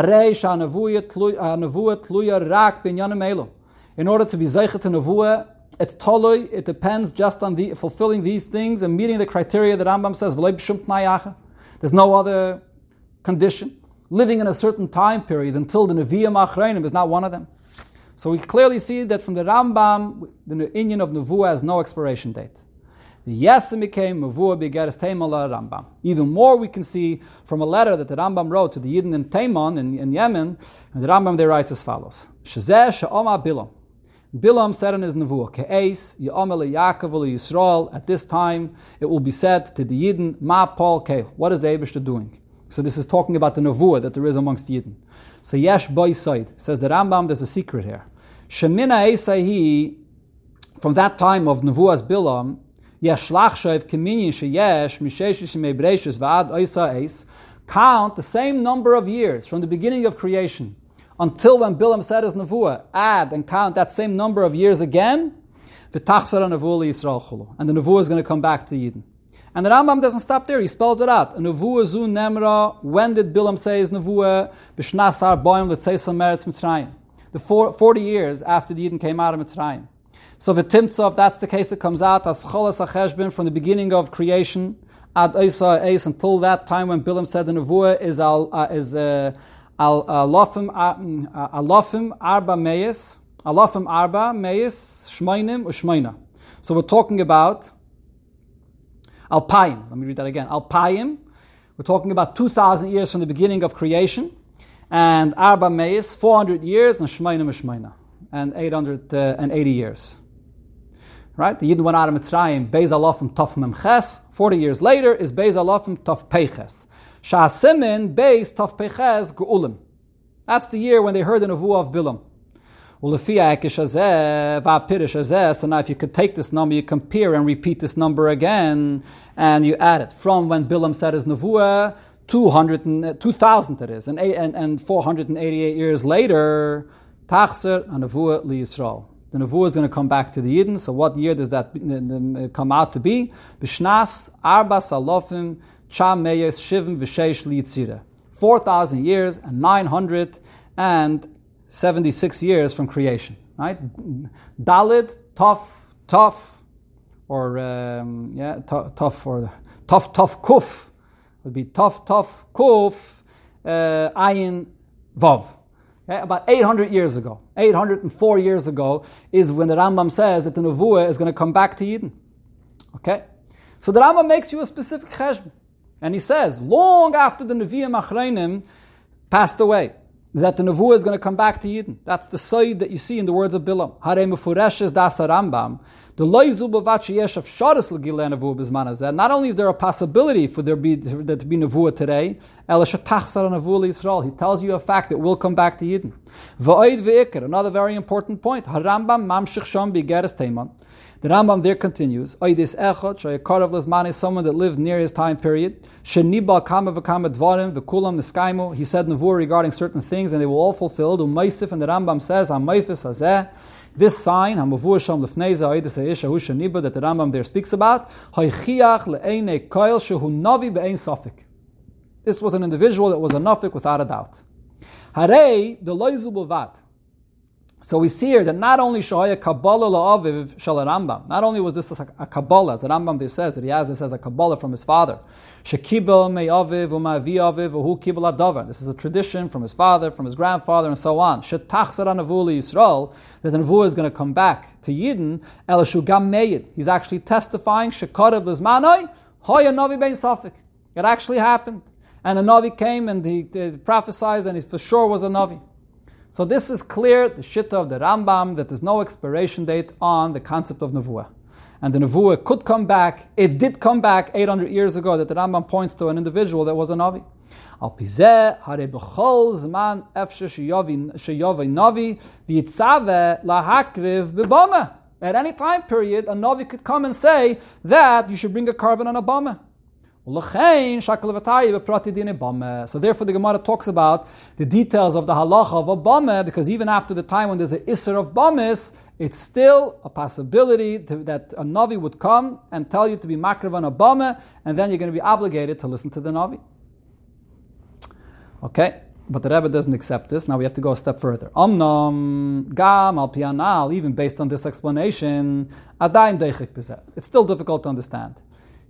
order to be zeichet to nevuah, it's toloi, it depends just on the fulfilling these things and meeting the criteria that Rambam says, there's no other condition. Living in a certain time period until the Nevi'im Achreinim is not one of them. So we clearly see that from the Rambam, the union of Nevuah has no expiration date. Yes, it became Mavua Begeres Taimala Rambam. Even more we can see from a letter that the Rambam wrote to the Yidden in Taimon in, in Yemen, and the Rambam there writes as follows: Shazeh Sha'oma Bilam. Bilam said in his Nevuah, Ke'es, Ya'omel Yaakov Yisrael, at this time it will be said to the Yidden, Ma Paul Keil. What is the Abishta doing? So this is talking about the Nevuah that there is amongst the Yidden. So Yesh Boy says the Rambam, there's a secret here. Shemina Esaihi from that time of Nevuas Bilam, Yeshlach Shoev Kiminyin Sheyesh Mishesh Shemei Breishis Va'ad Oisa Eis, count the same number of years from the beginning of creation until when Bilam said his Nevuah, add and count that same number of years again. And the Nevuah is going to come back to Yidden. And the Rambam doesn't stop there. He spells it out. Nevuah zu nemra. When did Bilam say his nevuah? Meretz Mitzrayim. The four, 40 years after the Yidden came out of Mitzrayim. So if that's the case, it comes out as cholas from the beginning of creation ad Isa Eis until that time when Bilam said the nevuah is al uh, is uh, alofim uh, uh, alofim arba meis alofim arba meis shmeinim ushmeina. So we're talking about Alpayim. Let me read that again. Alpayim. We're talking about 2,000 years from the beginning of creation. And Arba Meis, 400 years, and Shemaina Mishmaina, and 880 years. Right? The out of Mitzrayim, Beis Alofim Tov Memches. 40 years later is Beis Alofim Tov Peiches. Sha'asimin Beis Tov Peiches Ge'ulim. That's the year when they heard the Nevuah of Bilam. So now if you could take this number, you compare and repeat this number again, and you add it from when Bilam said his Nevuah, 200 and, uh, 2000 that is, and, and, and 488 years later, Tachser and Nevuah li Yisrael. The Nevuah is going to come back to the Yidden. So what year does that uh, uh, come out to be? Bishnas Arba Salofim Cha Meyes Shivim V'Sheish Li 4,000 years and 976 years from creation. Right? Dalid, tough, tough, or um, yeah, tough, or tough, tough, kuf would be tough, tough, kuf, uh, ayin, vav. Okay? About 800 years ago, 804 years ago, is when the Rambam says that the Nevuah is going to come back to Yidden. Okay? So the Rambam makes you a specific cheshbon. And he says, long after the Nevi'im Achreinim passed away, that the Nevuah is going to come back to Yidden. That's the side that you see in the words of Bilam. Hare mefureshes das Rambam. The loizu b'vachi yeshav shadas l'gilei Nevuah b'zman Not only is there a possibility for there, be, there to be Nevuah today, el shetachsar Nevuah Yisrael. He tells you a fact that will come back to Yidden. V'oid v'ikr. Another very important point. Harambam mamshich sham b'geres teiman. The Rambam there continues, Oidis echot, shayakarav lezman is someone that lived near his time period. Sheniba kama v'kama dvarim v'kulam neskaimu. He said nevuah regarding certain things and they were all fulfilled. Umaisif, and the Rambam says, Hamaifis hazeh. This sign, Hamavuah Sham Lefneza, Oidis Eisha Sheniba, that the Rambam there speaks about, Hoichiach le'ene koil shehu navi safik. This was an individual that was a nafik without a doubt. Harei, the loizu. So we see here that not only Shahaya Kabbalah La'aviv Rambam, not only was this a, a Kabbalah, the Rambam there says that he has this as a Kabbalah from his father. Shekibel Me'aviv U'ma'vi Aviv U'hu Kibel. This is a tradition from his father, from his grandfather, and so on. Shetach Saranavuli Yisrael, that the Nevuah is going to come back to Yidden, El Shugam Meyid. He's actually testifying, Shekarav Lizmanoi, Hoya Navi Ben Safik. It actually happened. And a Navi came and he, he prophesied, and he for sure was a Navi. So this is clear, the shitta of the Rambam, that there's no expiration date on the concept of Nevuah. And the Nevuah could come back. It did come back 800 years ago that the Rambam points to an individual that was a Navi. At any time period, a Navi could come and say that you should bring a korban on a bama. So therefore the Gemara talks about the details of the halacha of a bama, because even after the time when there's an isser of bamis, it's still a possibility to, that a Navi would come and tell you to be makrav on a bama, and then you're going to be obligated to listen to the Navi. Okay? But the Rebbe doesn't accept this. Now we have to go a step further. Omnom gam al pianal, even based on this explanation, It's still difficult to understand.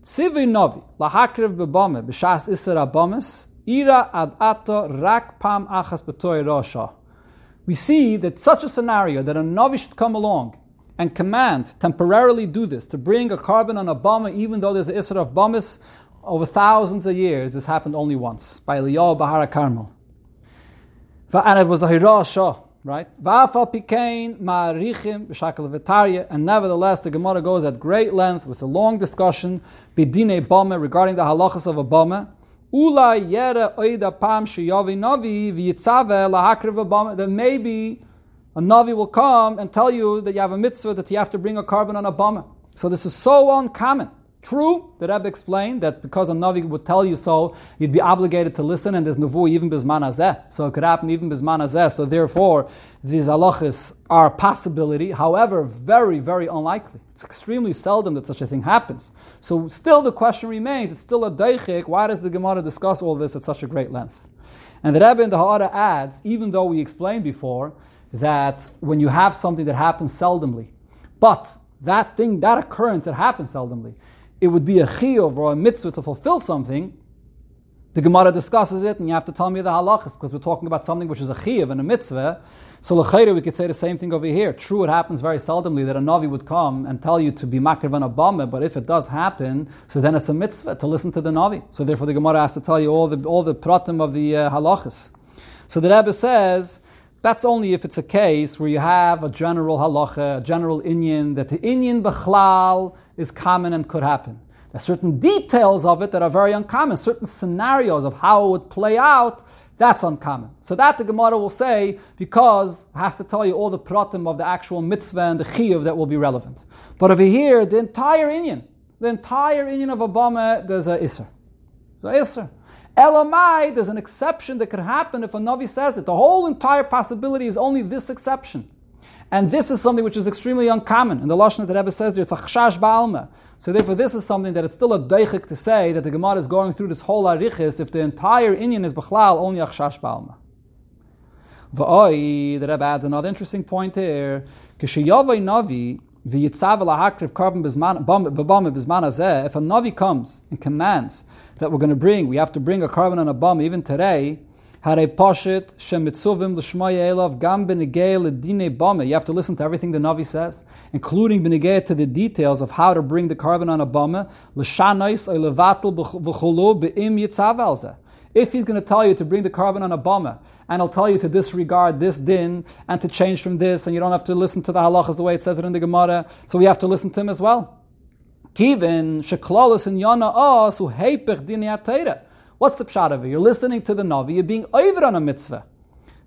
Tzivi novi, lahakriv bebame, b'shas iser abamis, ira ad ato rak pam achas b'toy rosha. We see that such a scenario, that a novi should come along and command, temporarily do this, to bring a korban on a bama, even though there's an iser of bamis, over thousands of years, this happened only once, by Eliyahu Bahara. And it was a hirah right? And nevertheless, the Gemara goes at great length with a long discussion bidine bama regarding the halachas of a bama. That maybe a Navi will come and tell you that you have a mitzvah that you have to bring a korban on a bama. So this is so uncommon. True, the Rebbe explained that because a Navi would tell you so, you'd be obligated to listen, and there's Navu even Bizman Azeh. So it could happen even Bizman Azeh. So therefore, these halachas are a possibility, however, very, very unlikely. It's extremely seldom that such a thing happens. So still the question remains, it's still a deichik, why does the Gemara discuss all this at such a great length? And the Rebbe in the Ha'ara adds, even though we explained before that when you have something that happens seldomly, but that thing, that occurrence that happens seldomly, it would be a chiyuv or a mitzvah to fulfill something, the Gemara discusses it, and you have to tell me the halachas because we're talking about something which is a chiyuv and a mitzvah. So l'chayre, we could say the same thing over here. True, it happens very seldomly that a navi would come and tell you to be makriv and abama, but if it does happen, so then it's a mitzvah to listen to the navi. So therefore, the Gemara has to tell you all the all the pratim of the uh, halachas. So the Rebbe says. That's only if it's a case where you have a general halacha, a general inyan, that the inyan b'chlal is common and could happen. There are certain details of it that are very uncommon, certain scenarios of how it would play out, that's uncommon. So that the Gemara will say because has to tell you all the pratim of the actual mitzvah and the chiyuv that will be relevant. But over here, the entire Inyan, the entire Inyan of Obama, there's a Isser. There's a Isser. Elamai, there's an exception that could happen if a Navi says it. The whole entire possibility is only this exception. And this is something which is extremely uncommon. And the Lashon that Rebbe says there, it's a chashash ba'alma. So therefore, this is something that it's still a deichik to say that the Gemara is going through this whole arichis if the entire Inyan is b'chlal only a chashash ba'alma. V'oi, the Rebbe adds another interesting point here. K'sheyavai navi If a navi comes and commands that we're going to bring, we have to bring a korban and a bum even today. You have to listen to everything the Navi says, including Benegei to the details of how to bring the korban on a Bame. If he's going to tell you to bring the korban on a and he'll tell you to disregard this din and to change from this, and you don't have to listen to the halachas the way it says it in the Gemara, so we have to listen to him as well. Kivin sheklolis in yana os who heipich din What's the pshat of it? You're listening to the Navi, you're being over on a mitzvah.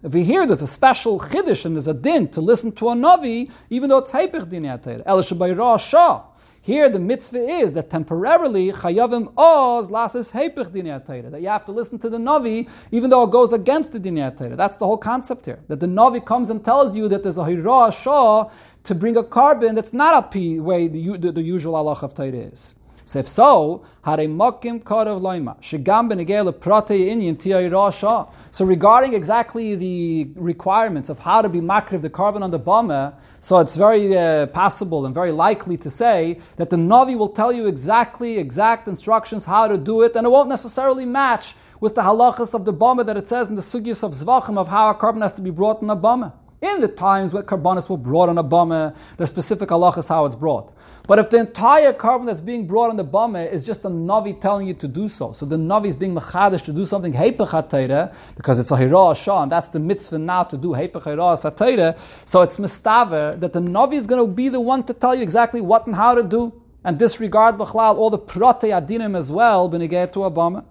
If we hear there's a special chiddush and there's a din to listen to a Navi, even though it's Haipich din El Shah. Here the mitzvah is that temporarily chayavim oz lasis heipich din that you have to listen to the navi even though it goes against the din That's the whole concept here. That the navi comes and tells you that there's a hirah shah to bring a korban that's not a p way the, the, the usual Allah of Torah is. So if so, hare mokim korav loima shigam benegel prate inyan rasha. So regarding exactly the requirements of how to be makriv the korban on the bama, so it's very uh, possible and very likely to say that the navi will tell you exactly exact instructions how to do it, and it won't necessarily match with the halachas of the bama that it says in the sugyas of zvachim of how a korban has to be brought in a bama. In the times where karbanis were brought on a bama, there's specific halachas how it's brought. But if the entire korban that's being brought on the bama is just a navi telling you to do so, so the navi is being mechadish to do something hepechatayra because it's a hira shah, and that's the mitzvah now to do hepechira satayra. So it's mistaver that the navi is going to be the one to tell you exactly what and how to do, and disregard b'chlal all the prate adinim as well benegay to a bama.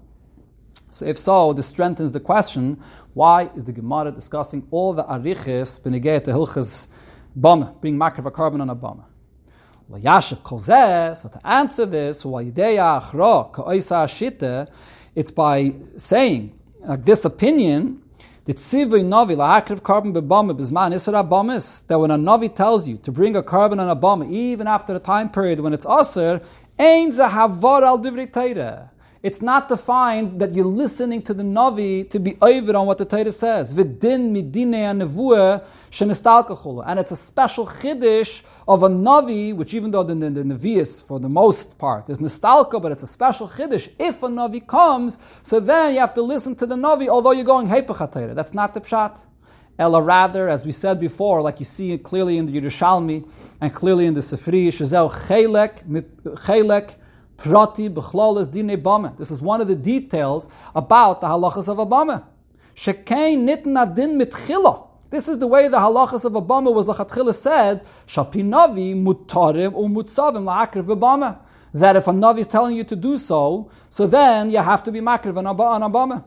So if so, this strengthens the question: Why is the Gemara discussing all the ariches benegay to hilchas bama being makar a korban on a bama? Yashiv kolzeh. So to answer this, it's by saying like this opinion that bamis that when a navi tells you to bring a korban on a bama even after the time period when it's aser, ein zahavar al divrei it's not defined that you're listening to the Navi to be over on what the Torah says. V'din And it's a special chiddush of a Navi, which even though the, the, the Navius, for the most part, is nostalgia, but it's a special chiddush. If a Navi comes, so then you have to listen to the Navi, although you're going Hepech That's not the pshat. Ella rather, as we said before, like you see clearly in the Yerushalmi and clearly in the Sifri, Shazel Chelek, Chelek, Prati b'chlolas dine bama. This is one of the details about the halachas of Abama. Shekein nitna din mitchila. This is the way the halachas of Abama was lachatchila said, Shapinavi mutarim umutzavim la'akriv Abama. That if a Navi is telling you to do so, so then you have to be makriv on Abama.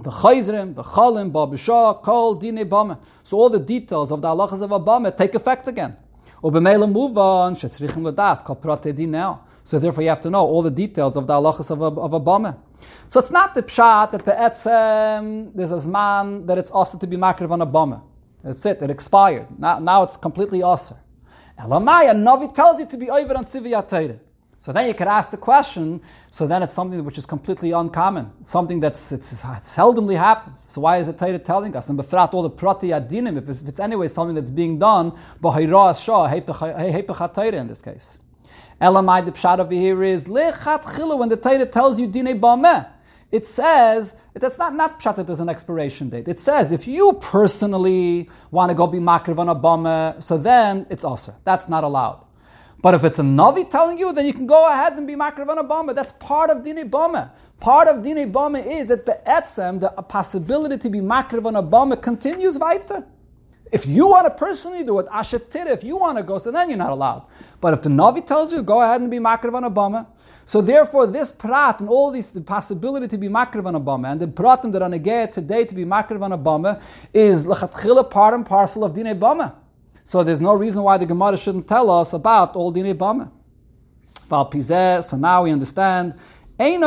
the chayzrim, the chalim, babisha, kol, dine bama. So all the details of the halachas of Abama take effect again. Ubemela move on, shetzrichim ladas, kol prate din now. So therefore you have to know all the details of the halachas of, of Abama. So it's not the pshat that the etzem, there's a zman that it's also to be makriv on Abama. That's it, it expired. Now, now it's completely also. Elamaya, Navi tells you to be over on Siviyat So then you could ask the question, so then it's something which is completely uncommon, something that's it's, it's seldomly happens. So why is the Torah telling us? And befrat all the prati adinim, if it's, if it's anyway something that's being done, b'hayra shah, in this case. Elamai, the pshat over here is, lechat when the Torah tells you dine bameh, it says that's not not pshat that there's an expiration date. It says if you personally want to go be makriv on a bama, so then it's also that's not allowed. But if it's a navi telling you, then you can go ahead and be makriv on a. That's part of dine bama. Part of dine bama is that the etzem, the possibility to be makriv on a continues weiter. If you want to personally do it, ashetir, if you want to go, so then you're not allowed. But if the Navi tells you, go ahead and be makriv on a bama, so therefore, this prat and all these the possibility to be makriv on a bama and the pratim that are negay today to be makriv on a bama is lachatchila part and parcel of dine bama. So there's no reason why the Gemara shouldn't tell us about all dine bama. So now we understand. We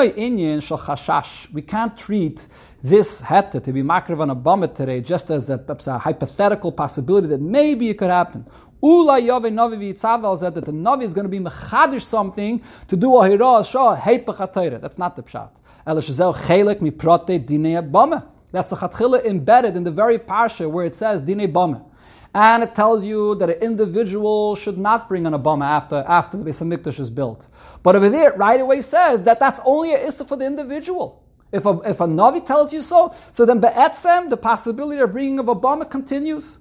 can't treat this heta to be makriv on a bama today just as a, a hypothetical possibility that maybe it could happen. Ula Yove Navi V'Yitzavel said that the Navi is going to be mechadish something to do a hira shah heipach That's not the pshat. El shazel chelik mi prote dinei bama. That's the chatchila embedded in the very parsha where it says dinei bama. And it tells you that an individual should not bring an Abama after, after the Beis HaMikdash is built. But over there, right away says that that's only a issa for the individual. If a, if a Navi tells you so, so then Be'etzem, the possibility of bringing of Abama continues.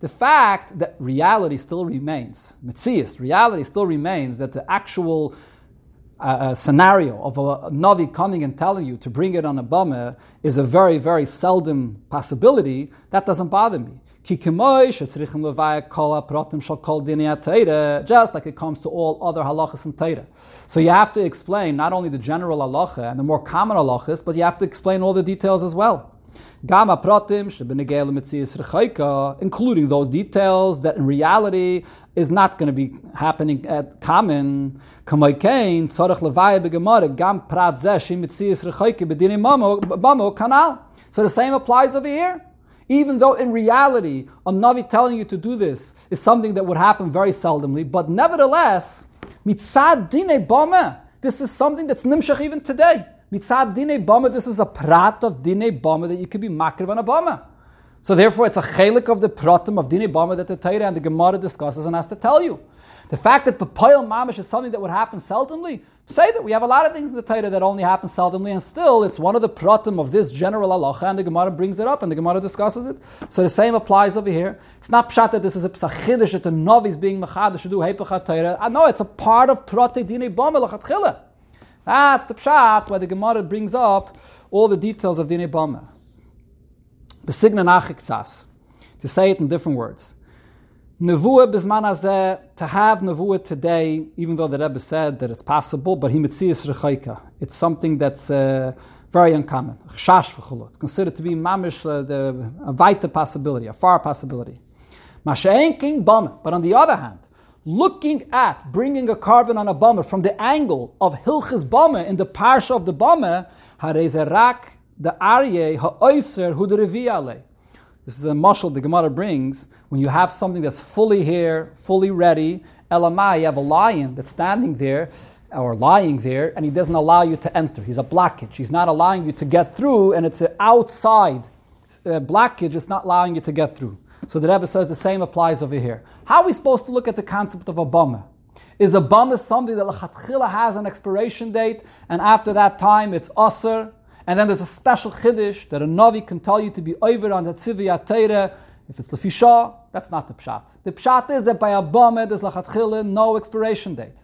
The fact that reality still remains, mitzias, reality still remains that the actual uh, uh, scenario of a, a Navi coming and telling you to bring it on a bama is a very, very seldom possibility, that doesn't bother me. Just like it comes to all other halachas and Torah. So you have to explain not only the general halacha and the more common halachas, but you have to explain all the details as well. Including those details that in reality is not going to be happening at common. So the same applies over here. Even though in reality, a Navi telling you to do this is something that would happen very seldomly, but nevertheless, mitzad dine bama, this is something that's nimshach even today. Mitzad dine bama, this is a prat of dine bama that you could be makriv on a bama. So therefore, it's a chelik of the pratim of dine bama that the Torah and the Gemara discusses and has to tell you. The fact that papayil mamish is something that would happen seldomly, say that we have a lot of things in the Torah that only happen seldomly, and still it's one of the pratim of this general halacha, and the Gemara brings it up, and the Gemara discusses it. So the same applies over here. It's not pshat that this is a psachidish that the novi is being mechadish to do hepachat Torah. Ah, I know it's a part of prate dine bama lachatchila. That's the pshat where the Gemara brings up all the details of Dinei Bama. Nachiktsas. To say it in different words. Nevuah to have nevuah today, even though the Rebbe said that it's possible, but he mitzias rechaika. It's something that's uh, very uncommon. It's considered to be mamish, uh, the, a vital possibility, a far possibility. Masha'en king bama. But on the other hand, looking at bringing a korban on a bama from the angle of Hilchis bama in the parsha of the bama, harezerak the arye ha'oiser hu This is a mushal the Gemara brings when you have something that's fully here, fully ready. Elamai, you have a lion that's standing there or lying there, and he doesn't allow you to enter. He's a blockage. He's not allowing you to get through, and it's an outside uh, blockage. It's not allowing you to get through. So the Rebbe says the same applies over here. How are we supposed to look at the concept of a bama? Is a bama something that has an expiration date, and after that time it's usr, and then there's a special chiddush that a Navi can tell you to be over on the Tziviyat Teire. If it's Lefisha, that's not the pshat. The pshat is that by a bama there's Lachatchila no expiration date.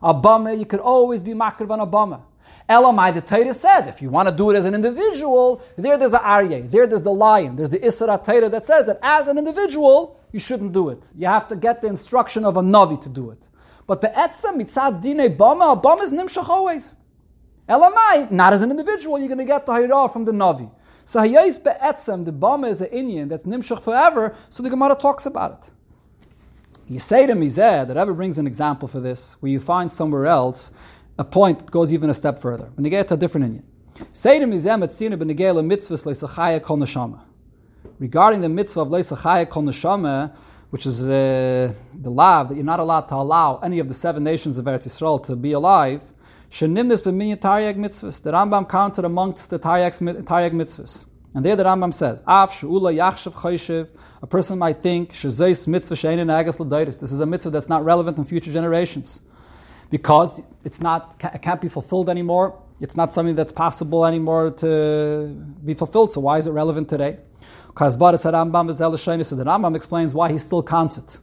A bama, you could always be makriv on a bama. Elamai, the Torah said, if you want to do it as an individual, there there's an Aryeh, there there's the lion, there's the Isra Torah that says that as an individual, you shouldn't do it. You have to get the instruction of a Navi to do it. But be'etzem mitzad dine bama, a bama is nimshach always. Elamai, not as an individual, you're going to get the hayra from the navi. So hayais be'etzem, the bama is an Indian that's nimshach forever, so the Gemara talks about it. You say to Mizeh, that ever brings an example for this, where you find somewhere else a point that goes even a step further. When you get to a different Indian. Say to Mizeh, metzina b'negela mitzvahs le'sachaya kol neshama. Regarding the mitzvah of le'sachaya kol neshama, which is uh, the law that you're not allowed to allow any of the seven nations of Eretz Yisrael to be alive, shenimnis b'minyan taryag mitzvahs. The Rambam counted amongst the taryag, mitzvahs. And there the Rambam says, Av she'ula yachshav chayshiv, a person might think, shezeis mitzvah she'enin agas l'dairis. This is a mitzvah that's not relevant in future generations. Because it's not, it can't be fulfilled anymore. It's not something that's possible anymore to be fulfilled. So why is it relevant today? Because So the Rambam explains why he still counts it.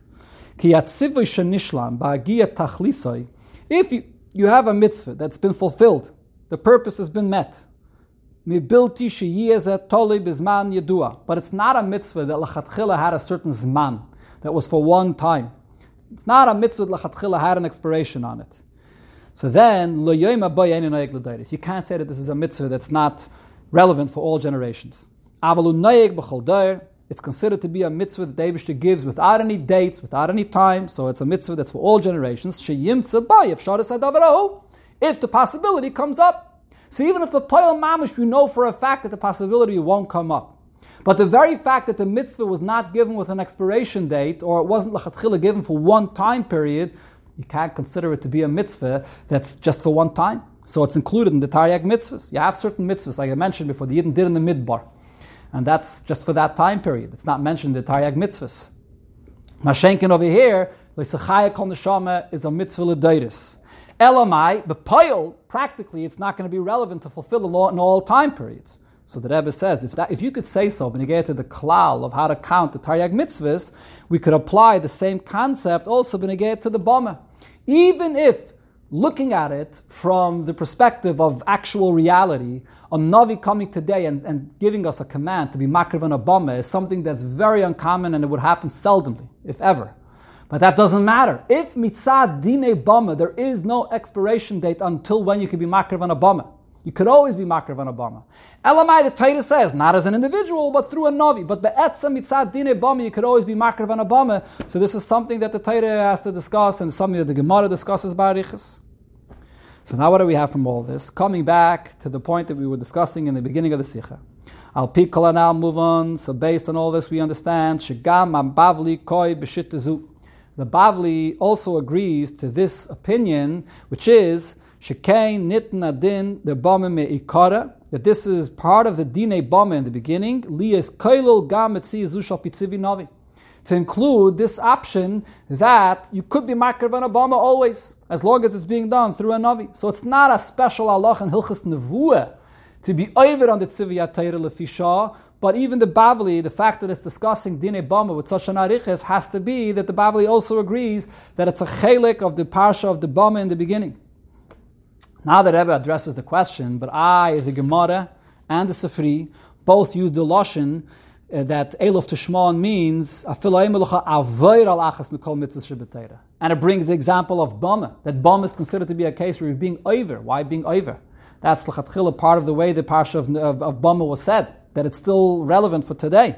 If you, you have a mitzvah that's been fulfilled, the purpose has been met. But it's not a mitzvah that lachatchila had a certain zman, that was for one time. It's not a mitzvah that lachatchila had an expiration on it. So then, you can't say that this is a mitzvah that's not relevant for all generations. It's considered to be a mitzvah that David gives without any dates, without any time. So it's a mitzvah that's for all generations. If the possibility comes up. So even if the Poyal Mamish, we know for a fact that the possibility won't come up. But the very fact that the mitzvah was not given with an expiration date, or it wasn't lachatchila given for one time period, you can't consider it to be a mitzvah that's just for one time. So it's included in the Taryag mitzvahs. You have certain mitzvahs, like I mentioned before, the Yidden did in the Midbar. And that's just for that time period. It's not mentioned in the Taryag mitzvahs. Mashenkin over here, Leisachaya Kol Neshama is a mitzvah l'dairis. Elamai, but poil, practically, it's not going to be relevant to fulfill the law in all time periods. So the Rebbe says, if, that, if you could say so, when you get to the klal of how to count the Taryag mitzvahs, we could apply the same concept also when you get to the Bama. Even if looking at it from the perspective of actual reality, a Navi coming today and, and giving us a command to be Makriv and Obama is something that's very uncommon and it would happen seldomly, if ever. But that doesn't matter. If mitzad dine bama, there is no expiration date until when you can be makriv on. You could always be makriv on Obama. Elamai, the Torah says, not as an individual, but through a navi. But be'etza mitzad dine bama, you could always be makriv on Obama. So this is something that the Torah has to discuss and something that the Gemara discusses by Arichas. So now what do we have from all this? Coming back to the point that we were discussing in the beginning of the Sikha. Al Pikala now move on. So based on all this, we understand Shigam Bavli Koi B'shitazu. The Bavli also agrees to this opinion, which is Shekain Nitna Din the Bama Me'ikara, that this is part of the Dine Bama in the beginning. Lias Kailul Gam Etzi Zushal Pitzivi Navi to include this option that you could be Makar van Obama always, as long as it's being done through a Navi. So it's not a special Allah and Hilchas Nevuah to be over on the Tziviyat Taira Lefisha, but even the Bavli, the fact that it's discussing Dine Bama with such an ariches has to be that the Bavli also agrees that it's a chelik of the Parsha of the Bama in the beginning. Now that Rebbe addresses the question, but I, the Gemara and the Sifri, both use the Lashon uh, that Elof Tishmon means and it brings the example of Bama, that Bama is considered to be a case where you're being over. Why being over? That's part of the way the Parsha of, of, of Bama was said, that it's still relevant for today.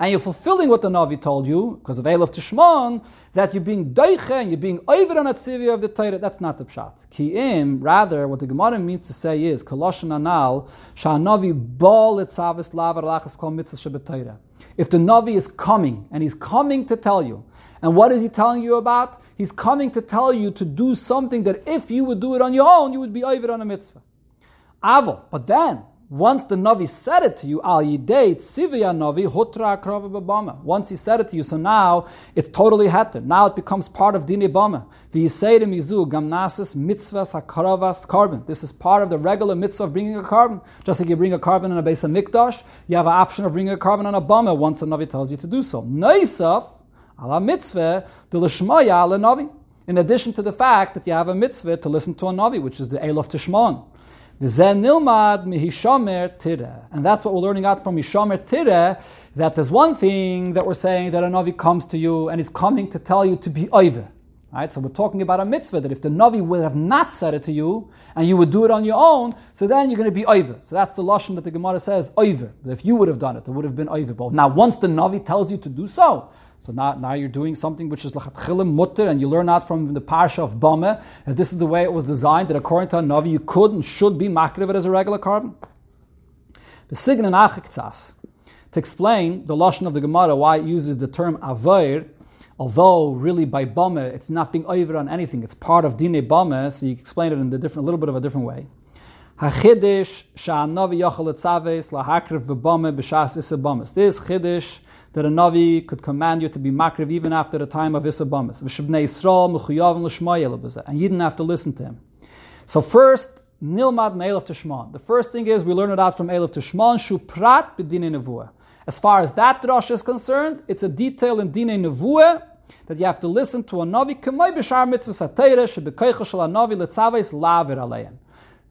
and you're fulfilling what the Navi told you, because of Elof Tishmon, that you're being doiche and you're being over on tzivia of the Torah. That's not the pshat. Ki'im, rather, what the Gemara means to say is, Kolosh anal, sha'navi bol etzavis lavar lachas kol mitzvah If the Navi is coming, and he's coming to tell you, and what is he telling you about? He's coming to tell you to do something that if you would do it on your own, you would be over on a mitzvah. Avo, but then, Once the Navi said it to you, al yidei tzivya Navi hutra akrava. Once he said it to you, so now it's totally heter. Now it becomes part of dini bama. V'yisei mizu gamnasis mitzvahs hakravas korban. This is part of the regular mitzvah of bringing a korban. Just like you bring a korban in a Beis HaMikdash, you have an option of bringing a korban on a bama once the Navi tells you to do so. Neisaf ala mitzvah the l'shmaya ala Navi. In addition to the fact that you have a mitzvah to listen to a Navi, which is the Elof Tishmon. And that's what we're learning out from Hishomer Tire, that there's one thing that we're saying that a Navi comes to you and is coming to tell you to be over. Right? So we're talking about a mitzvah that if the Navi would have not said it to you and you would do it on your own, so then you're going to be over. So that's the Lashon that the Gemara says, over. If you would have done it, it would have been over. Now once the Navi tells you to do so, so now, now you're doing something which is lachatchilim mutter, and you learn out from the parsha of Bama, and this is the way it was designed, that according to a Navi, you could and should be makriv as a regular korban. The sign and to explain the lashon of the Gemara, why it uses the term avir, although really by Bama, it's not being over on anything, it's part of dine Bama, so you explain it in a different, a little bit of a different way. This chidish that a Navi could command you to be makriv even after the time of Isabamis. And you didn't have to listen to him. So first, Nilmad Me'elef Tishman. The first thing is we learn it out from Elif Tishman, Shuprat B'dine Nevuah. As far as that drush is concerned, it's a detail in Dine Nevuah that you have to listen to a Navi.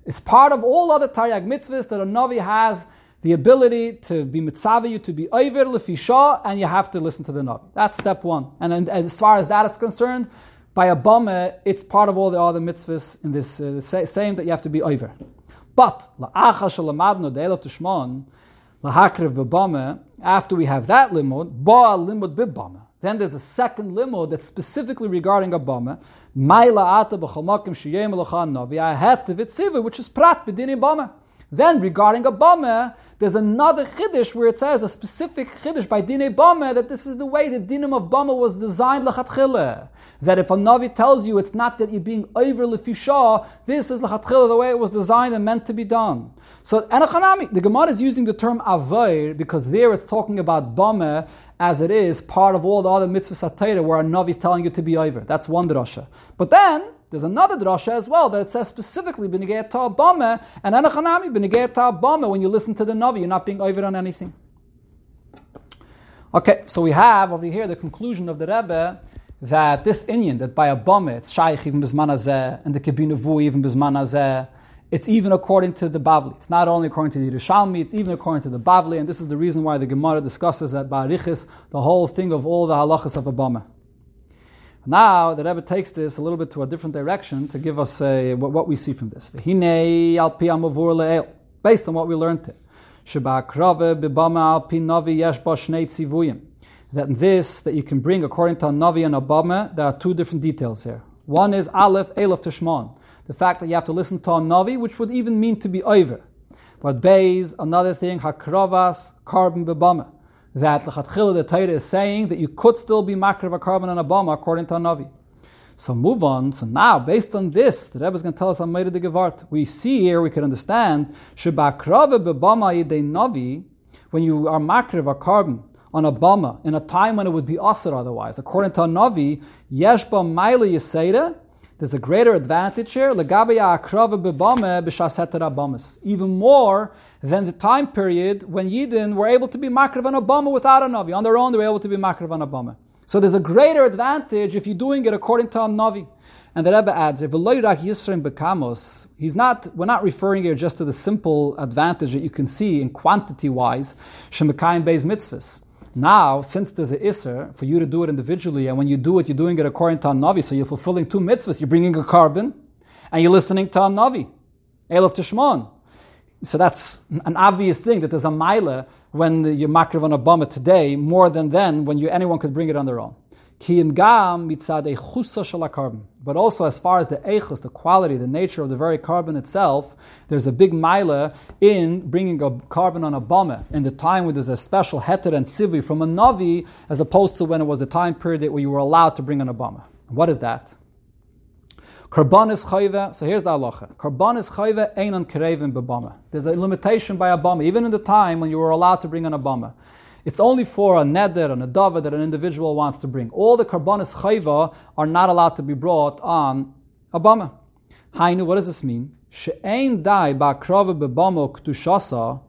It's part of all other Taryag mitzvahs that a Navi has the ability to be mitzvah you, to be over lefisha, and you have to listen to the Navi. That's step one. And, and, and, as far as that is concerned, by a bama, it's part of all the other mitzvahs in this uh, saying that you have to be over. But after we have that limud, ba limud bibama. Then there's a second limud that's specifically regarding a bama. Maila ata b'chalmakim sheyem navi. I had which is prat b'dini bama. Then regarding a bama, there's another chiddush where it says a specific chiddush by dine bama that this is the way the dinim of bama was designed lachatchile. That if a navi tells you it's not that you're being over lefisha, this is lachatchile the way it was designed and meant to be done. So anachanami, the Gemara is using the term avayr because there it's talking about bama as it is part of all the other mitzvahs atayra where a navi is telling you to be over. That's one drasha. But then there's another drasha as well that says specifically b'negei ta'abame and anachanami b'negei ta'abame when you listen to the navi, you're not being over on anything. Okay, so we have over here the conclusion of the Rebbe that this Indian, that by a bame, it's shaykh even bizman and the vu even bizman it's even according to the Bavli. It's not only according to the Yerushalmi, it's even according to the Bavli, and this is the reason why the Gemara discusses that Barichis, the whole thing of all the halachas of a bame. Now the Rebbe takes this a little bit to a different direction to give us a, what, what we see from this. Based on what we learned. That this, that you can bring according to a Navi and a Bama, there are two different details here. One is Aleph, Elif Tishman. The fact that you have to listen to a Navi, which would even mean to be over. But Beis, another thing, Hakravas, korban bebama that Lechatchila the Torah is saying that you could still be makar of a korban and a bomb according to a Navi. So move on. So now, based on this, the Rebbe is going to tell us on Meir de Gevart. We see here, we can understand, Shebakrave bebama yidei Navi, when you are makar of a korban on a bama in a time when it would be asr otherwise. According to a Navi, yeshba maila yisera, there's a greater advantage here, even more than the time period when Yidden were able to be makrav on Obama without a Navi. On their own, they were able to be makrav on Obama. So there's a greater advantage if you're doing it according to a Navi. And the Rebbe adds, if bekamos, he's not, we're not referring here just to the simple advantage that you can see in quantity wise, shemekayim beis mitzvahs. Now, since there's an Isser for you to do it individually, and when you do it, you're doing it according to a Navi, so you're fulfilling two mitzvahs. You're bringing a korban, and you're listening to a Navi, Elif Tishmon. So that's an obvious thing that there's a mila when you're makriv on a today, more than then when you, anyone could bring it on their own. But also, as far as the echus, the quality, the nature of the very korban itself, there's a big mila in bringing a korban on a bama in the time when there's a special heter and sivi from a navi, as opposed to when it was the time period where you were allowed to bring on a. What is that? Karbanis chayve, so here's the halacha. Karbanis chayve ein on kerevin bebama. There's a limitation by a bama, even in the time when you were allowed to bring an abama. It's only for a neder and a davar that an individual wants to bring. All the karbanis chayva are not allowed to be brought on a bama. Hainu, what does this mean? She'ein dai ba'krava bebama ktushasa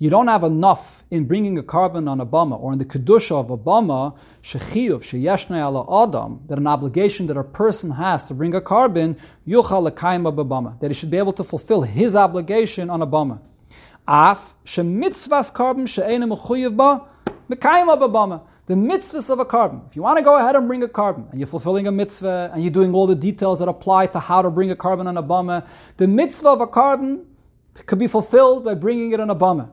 you don't have enough in bringing a korban on a bama or in the kedusha of a bama shechiyuv sheyeshna ala adam that an obligation that a person has to bring a korban yuchal lekaima b'bama that he should be able to fulfill his obligation on a bama. Af shemitzvas korban she'ena mechuyev ba mekaima b'bama. The mitzvahs of a korban. If you want to go ahead and bring a korban, and you're fulfilling a mitzvah, and you're doing all the details that apply to how to bring a korban on a bama, the mitzvah of a korban could be fulfilled by bringing it on a bama.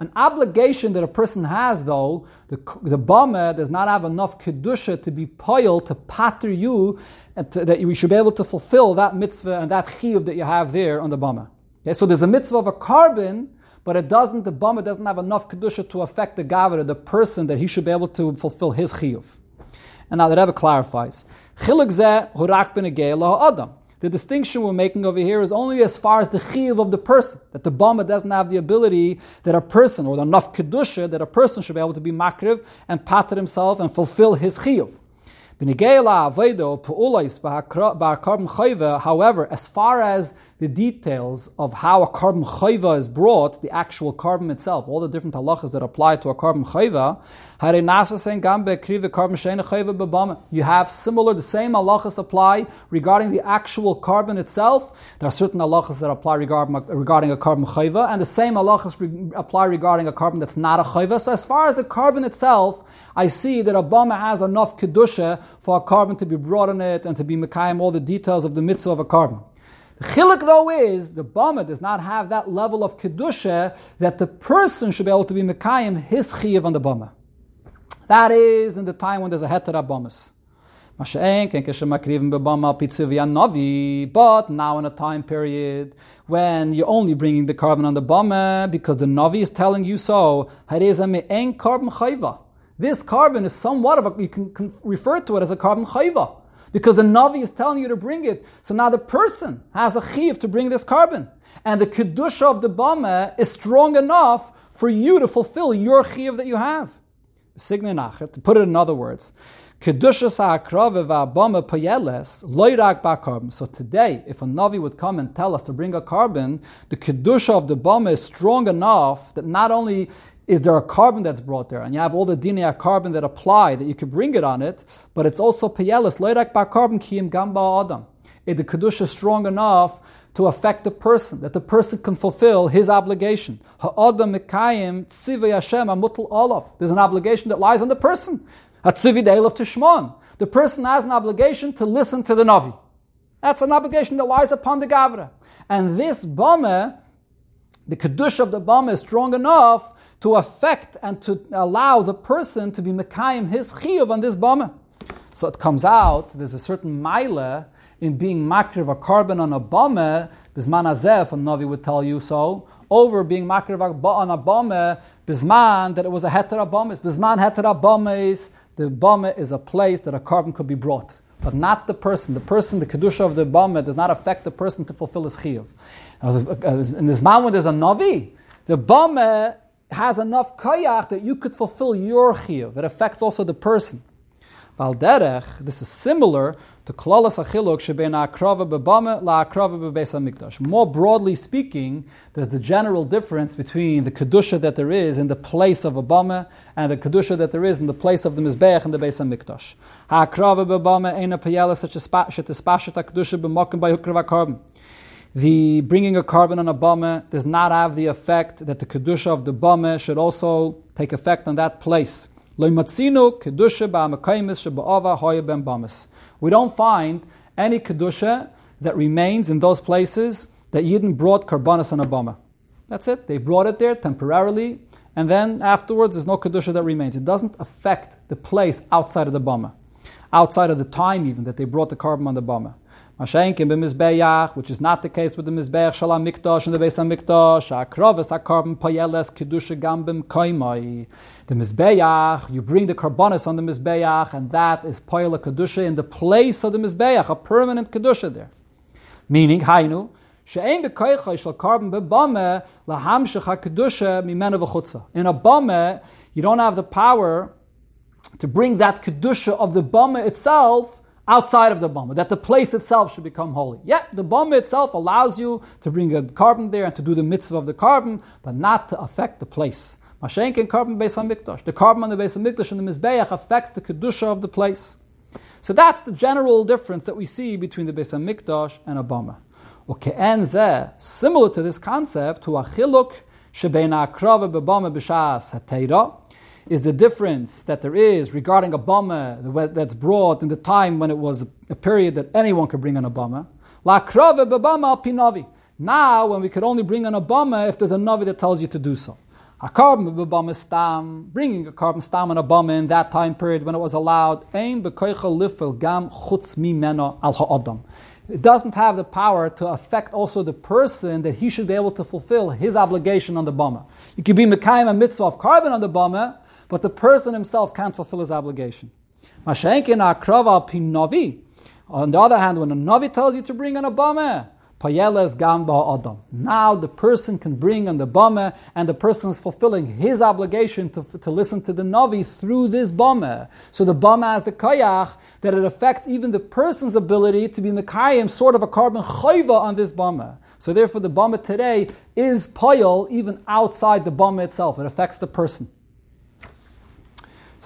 An obligation that a person has, though, the, the bama does not have enough kedusha to be poil to patter you, and to, that you should be able to fulfill that mitzvah and that chiyuv that you have there on the bama. Okay, so there's a mitzvah of a korban, but it doesn't. The bama doesn't have enough kedusha to affect the gavra, the person that he should be able to fulfill his chiyuv. And now the Rebbe clarifies. The distinction we're making over here is only as far as the chiv of the person, that the bama doesn't have the ability that a person, or enough kedusha, that a person should be able to be makriv and pater himself and fulfill his chiv. However, as far as the details of how a korban chayva is brought, the actual korban itself, all the different halachas that apply to a korban chayva, you have similar, the same halachas apply regarding the actual korban itself. There are certain halachas that apply regarding, a korban chayva, and the same halachas apply regarding a korban that's not a chayva. So as far as the korban itself, I see that Obama has enough kedusha for a korban to be brought in it and to be mekayim all the details of the mitzvah of a korban. The chilik though is the bama does not have that level of kedusha that the person should be able to be mekayim his chiyav on the bama. That is in the time when there's a heter abamas. But now in a time period when you're only bringing the korban on the bama because the navi is telling you so. This korban is somewhat of a, you can, can refer to it as a korban chayva because the Navi is telling you to bring it. So now the person has a chiv to bring this korban. And the kedusha of the bama is strong enough for you to fulfill your chiv that you have. To put it in other words. So today, if a Navi would come and tell us to bring a korban, the kedusha of the bama is strong enough that not only is there a korban that's brought there, and you have all the dinei korban that apply that you could bring it on it, but it's also peyelis loirak bar korban kiyim gamba adam. If the kedusha is strong enough to affect the person, that the person can fulfill his obligation. Ha'adam mekayim tzivay Hashem amutal olav. There's an obligation that lies on the person. Hatzivi de'elav tishmon. The person has an obligation to listen to the Navi. That's an obligation that lies upon the Gavra. And this Bama, the Kedusha of the Bama is strong enough to affect and to allow the person to be Mekayim his chiyuv on this bama. So it comes out, there's a certain mile in being makriv a korban on a bama, bisman azef, and Navi would tell you so, over being makriv on a bama, bisman, that it was a heter abamis. Bisman heter abamis, the bama is a place that a korban could be brought. But not the person. The person, the kedusha of the bama, does not affect the person to fulfill his chiyuv. Uh, in this when there's a navi, the bama has enough koyach that you could fulfill your chiyuv. It affects also the person. Balderech, this is similar to klalas achiluk shebein akrava bebame la akrava bebeis hamikdash. More broadly speaking, there's the general difference between the kedusha that there is in the place of a bame and the kedusha that there is in the place of the mizbeach and the beis hamikdash. Ha'akrava bebame eina payala such a shetispashet kedusha b'mokim by hukrav the bringing a korban on a bama does not have the effect that the kedusha of the bama should also take effect on that place. We don't find any kedusha that remains in those places that Yidden brought karbanis on a bama. That's it. They brought it there temporarily, and then afterwards there's no kedusha that remains. It doesn't affect the place outside of the bama, outside of the time even that they brought the korban on the bama. Mashenkin b'mizbeach, which is not the case with the mizbeach shalam mikdash and the beis hamikdash. Akroves akarban payeles kedusha gambim koimai. The mizbeach, you bring the karbonis on the mizbeach, and that is poyel kedusha in the place of the mizbeach, a permanent kedusha there. Meaning, Hainu, she'ein b'koicha shel korban b'bame lahamshech ha'kedusha mimena v'chutza. In a bame, you don't have the power to bring that kedusha of the bama itself outside of the bama, that the place itself should become holy. Yeah, the bama itself allows you to bring a korban there and to do the mitzvah of the korban, but not to affect the place. Mashenkin korban based on mikdash. The korban on the Beis Hamikdash and the Mizbeach affects the kedusha of the place. So that's the general difference that we see between the Beis mikdash and a bama. Uke'en zeh, similar to this concept, to achiluk shebein akrava bebama b'shas hateira, is the difference that there is regarding a bama that's brought in the time when it was a period that anyone could bring an Obama. Now, when we could only bring an Obama if there's a navi that tells you to do so. A korban bebama stam, bringing a korban stam and a bama in that time period when it was allowed. Lifel gam chutz al it doesn't have the power to affect also the person that he should be able to fulfill his obligation on the bama. You could be Mekayim a mitzvah of korban on the bama, but the person himself can't fulfill his obligation. On the other hand, when a navi tells you to bring an abame, payeles gamba adam. Now the person can bring an abame, and the person is fulfilling his obligation to, to listen to the navi through this bame. So the bame has the kayach that it affects even the person's ability to be mekayim, sort of a korban chayva on this bame. So therefore, the bama today is payal even outside the bama itself. It affects the person.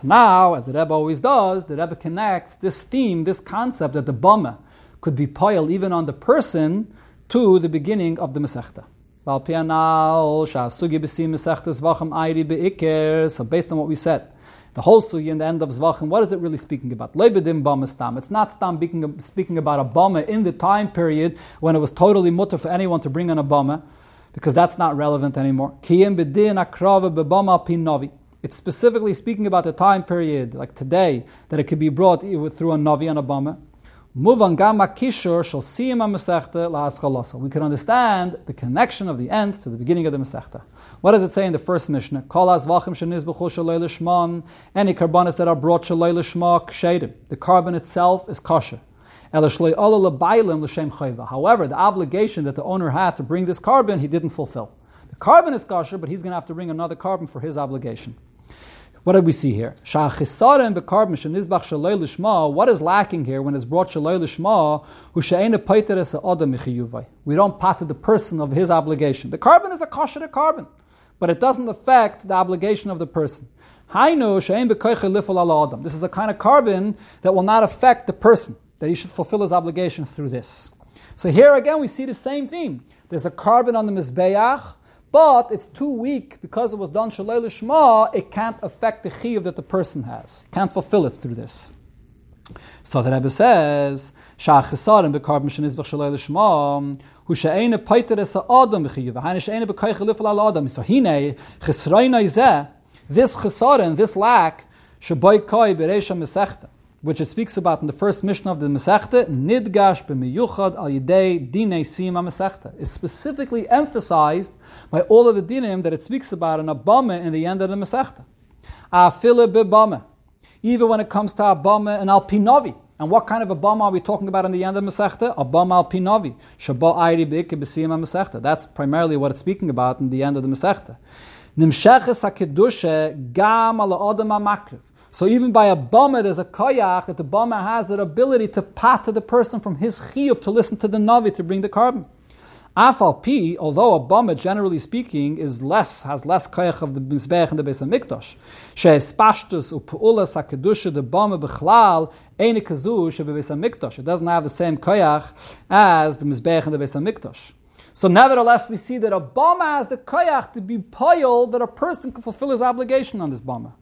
Now, as the Rebbe always does, the Rebbe connects this theme, this concept that the Bama could be piled even on the person to the beginning of the Masechta. So based on what we said, the whole sugi in the end of Zevachim, what is it really speaking about? Stam. It's not Stam speaking, about a Bama in the time period when it was totally mutter for anyone to bring an a because that's not relevant anymore. It's specifically speaking about the time period, like today, that it could be brought through a Navi and a Bama. Shall see We can understand the connection of the end to the beginning of the Masechta. What does it say in the first Mishnah? Any carbonates that are brought Shalei Lishma Kshedim. The korban itself is kosher. However, the obligation that the owner had to bring this korban, he didn't fulfill. The korban is kosher, but he's going to have to bring another korban for his obligation. What did we see here? What is lacking here when it's brought shaloi lishma? We don't pater the person of his obligation. The korban is a kosher korban, but it doesn't affect the obligation of the person. This is a kind of korban that will not affect the person, that he should fulfill his obligation through this. So here again we see the same theme. There's a korban on the Mizbeach, but it's too weak because it was done shalei lishma. It can't affect the chiyuv that the person has. Can't fulfill it through this. So the Rebbe says, "Shachisarim bekarb mishenizbach shalei lishma." Hu she'ene paiter es adam b'chiyuv. Ha'ene she'ene lifel al adam. So hine chisrayna izeh. This chisarim, this lack, shaboy koi bereisha mesechta which it speaks about in the first Mishnah of the Masechta, Nidgash b'miyuchad al yidei dinei sima Masechta, is specifically emphasized by all of the dinim that it speaks about in Abama in the end of the Masechta. Afile b'bama, even when it comes to Abama and al pinavi. And what kind of Abama are we talking about in the end of Masechta? Abama al pinavi, shabal ayri b'ike Masechta. That's primarily what it's speaking about in the end of the Masechta. Nimsheches ha gam al makriv. So even by a bama, there's a koyach that the bama has that ability to pat to the person from his chiyuv to listen to the navi to bring the korban. Afal pi, although a bama, generally speaking, is less has less koyach of the mizbech and the beis hamikdash, sheespashtus upuulas hakedusha the bama bechlal eni kazu shebebeis hamikdash. It doesn't have the same koyach as the mizbech and the beis hamikdash. So nevertheless, we see that a bama has the koyach to be poyal that a person can fulfill his obligation on this bama.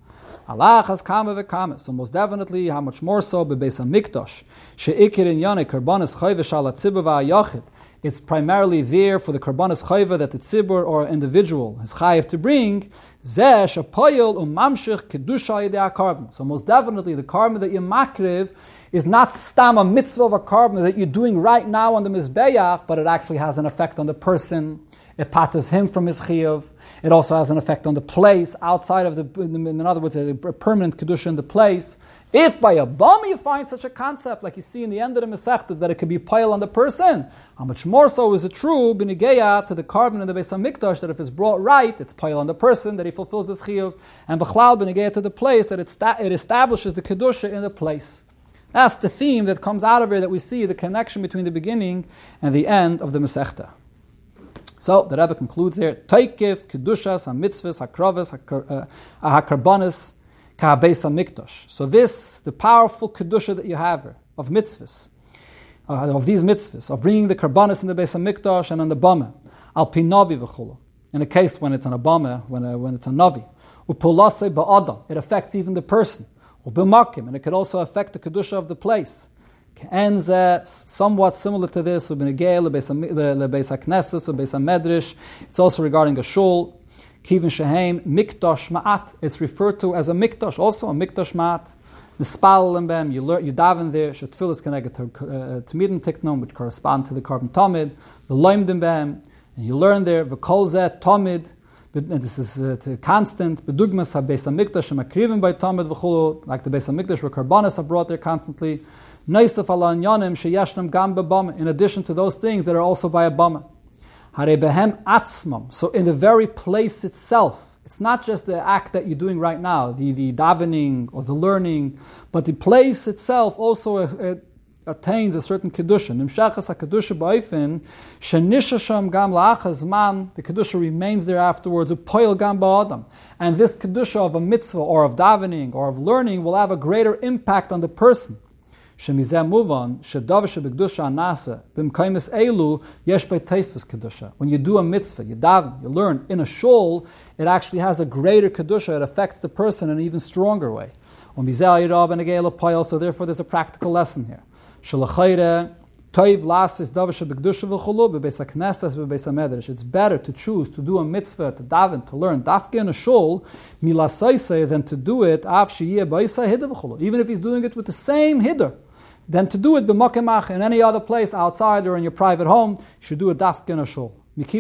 Allah has kama v'kama. So most definitely, how much more so bebeis hamikdash sheikir in yane karbanis chayve shalat tzibur v'ayachid. It's primarily there for the karbanis chayve that the tzibur or individual is chayiv to bring. Zeh shapoyel umamshich um kedusha yedei korban. So most definitely, the korban that you makriv is not stam a mitzvah of a korban that you're doing right now on the mizbeach, but it actually has an effect on the person It patters him from his chiyuv. It also has an effect on the place outside of the, in other words, a permanent kedusha in the place. If by a bum you find such a concept, like you see in the end of the Masechta, that it could be pile on the person, how much more so is it true, b'nigeya, to the korban in the Beis HaMikdash, that if it's brought right, it's pile on the person, that he fulfills this chiyuv, and b'chlal b'nigeya to the place, that it, sta- it establishes the kedusha in the place. That's the theme that comes out of here that we see the connection between the beginning and the end of the Masechta. So the Rebbe concludes here: Taikif, kedushas, hamitzvahs, hakravas, hakarbanis, kabeis hamikdash. So this, the powerful kedusha that you have of mitzvahs, uh, of these mitzvahs, of bringing the karbanis in the Beis Hamikdash and on the bama, al pinavi v'chulu. In a case when it's an a bama, when, uh, when it's a navi, upulase ba'adam, it affects even the person. Ubimakim, and it could also affect the kedusha of the place. Enze, somewhat similar to this, Ubinigel, Lebeis HaKnesses, Lebeis HaMedrash. It's also regarding a shul. Kivin Shehem, Mikdash Ma'at. It's referred to as a Mikdash, also a Mikdash Ma'at. Nispal Lembem, you, learn, you daven there, Shetfil is connected to uh, Tamidin Tiknum, which correspond to the korban Tamid, the Loimdim Bem, and you learn there, V'kol Zet Tamid, this is uh, constant. Bedugmas ha-Beis HaMikdash, Makrivim by Tamid v'chulu, like the Beis HaMikdash, where Karbanis are brought there constantly. In addition to those things that are also by a bama. So in the very place itself, it's not just the act that you're doing right now, the, the davening or the learning, but the place itself also uh, attains a certain kedusha. Nimshachas kedusha ba'ifin shenishasham gam la'achazman. The kedusha remains there afterwards. Upoil gam ba'adam. And this kedusha of a mitzvah or of davening or of learning will have a greater impact on the person. Shemizeh muvan shedav anasa b'mkaimis elu yesh b'teisvus kedusha. When you do a mitzvah, you daven, you learn in a shul, it actually has a greater kedusha. It affects the person in an even stronger way. So therefore, there's a practical lesson here. It's better to choose to do a mitzvah, to daven, to learn dafke in a shul, milasaise, than to do it even if he's doing it with the same hiddur than to do it b'makemach in any other place outside or in your private home. You should do a dafkin or shul. If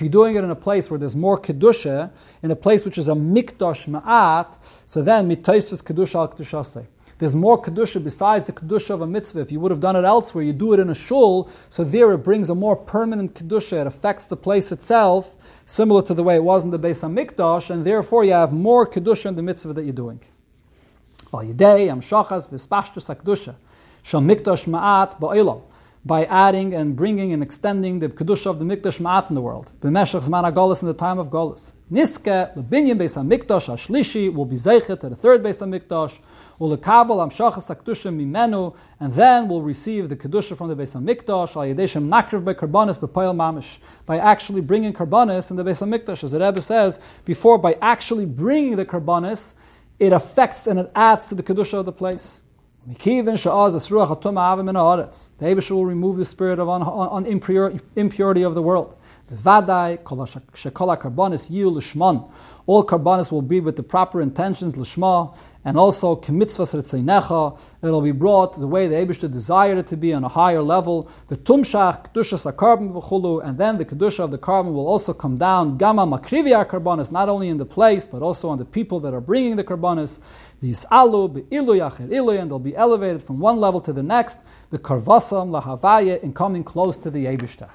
you're doing it in a place where there's more kedusha, in a place which is a mikdash ma'at, so then mitaisvus kedusha al kedusha There's more kedusha besides the kedusha of a mitzvah. If you would have done it elsewhere, you do it in a shul, so there it brings a more permanent kedusha. It affects the place itself, similar to the way it was in the Beis Hamikdash, and therefore you have more kedusha in the mitzvah that you're doing. By adding and bringing and extending the kedusha of the mikdash ma'at in the world. B'meshach zman agolis in the time of golis. Niske lebinyan beis hamikdash ashlishi will be zeichet at the third beis hamikdash. Ulekabel amshachas hakdusha mimenu, and then we'll receive the kedusha from the beis hamikdash al yedeshem nakriv by karbanis b'poil mamish by actually bringing karbanis in the beis hamikdash, as the Rebbe says before, by actually bringing the karbanis it affects and it adds to the kedusha of the place. The Abish will remove the spirit of impurity of the world. All karbanis will be with the proper intentions, lishma, and also kemitzvahs necha. It'll be brought the way the Abishta desired it to be on a higher level. The tumshach kedushas korban v'chulu, and then the kedusha of the korban will also come down. Gama makrivia karbanis, not only in the place but also on the people that are bringing the karbanis. These alu be'ilu yacher ilu, and they'll be elevated from one level to the next. The karvasam lahavaya in coming close to the Abishta.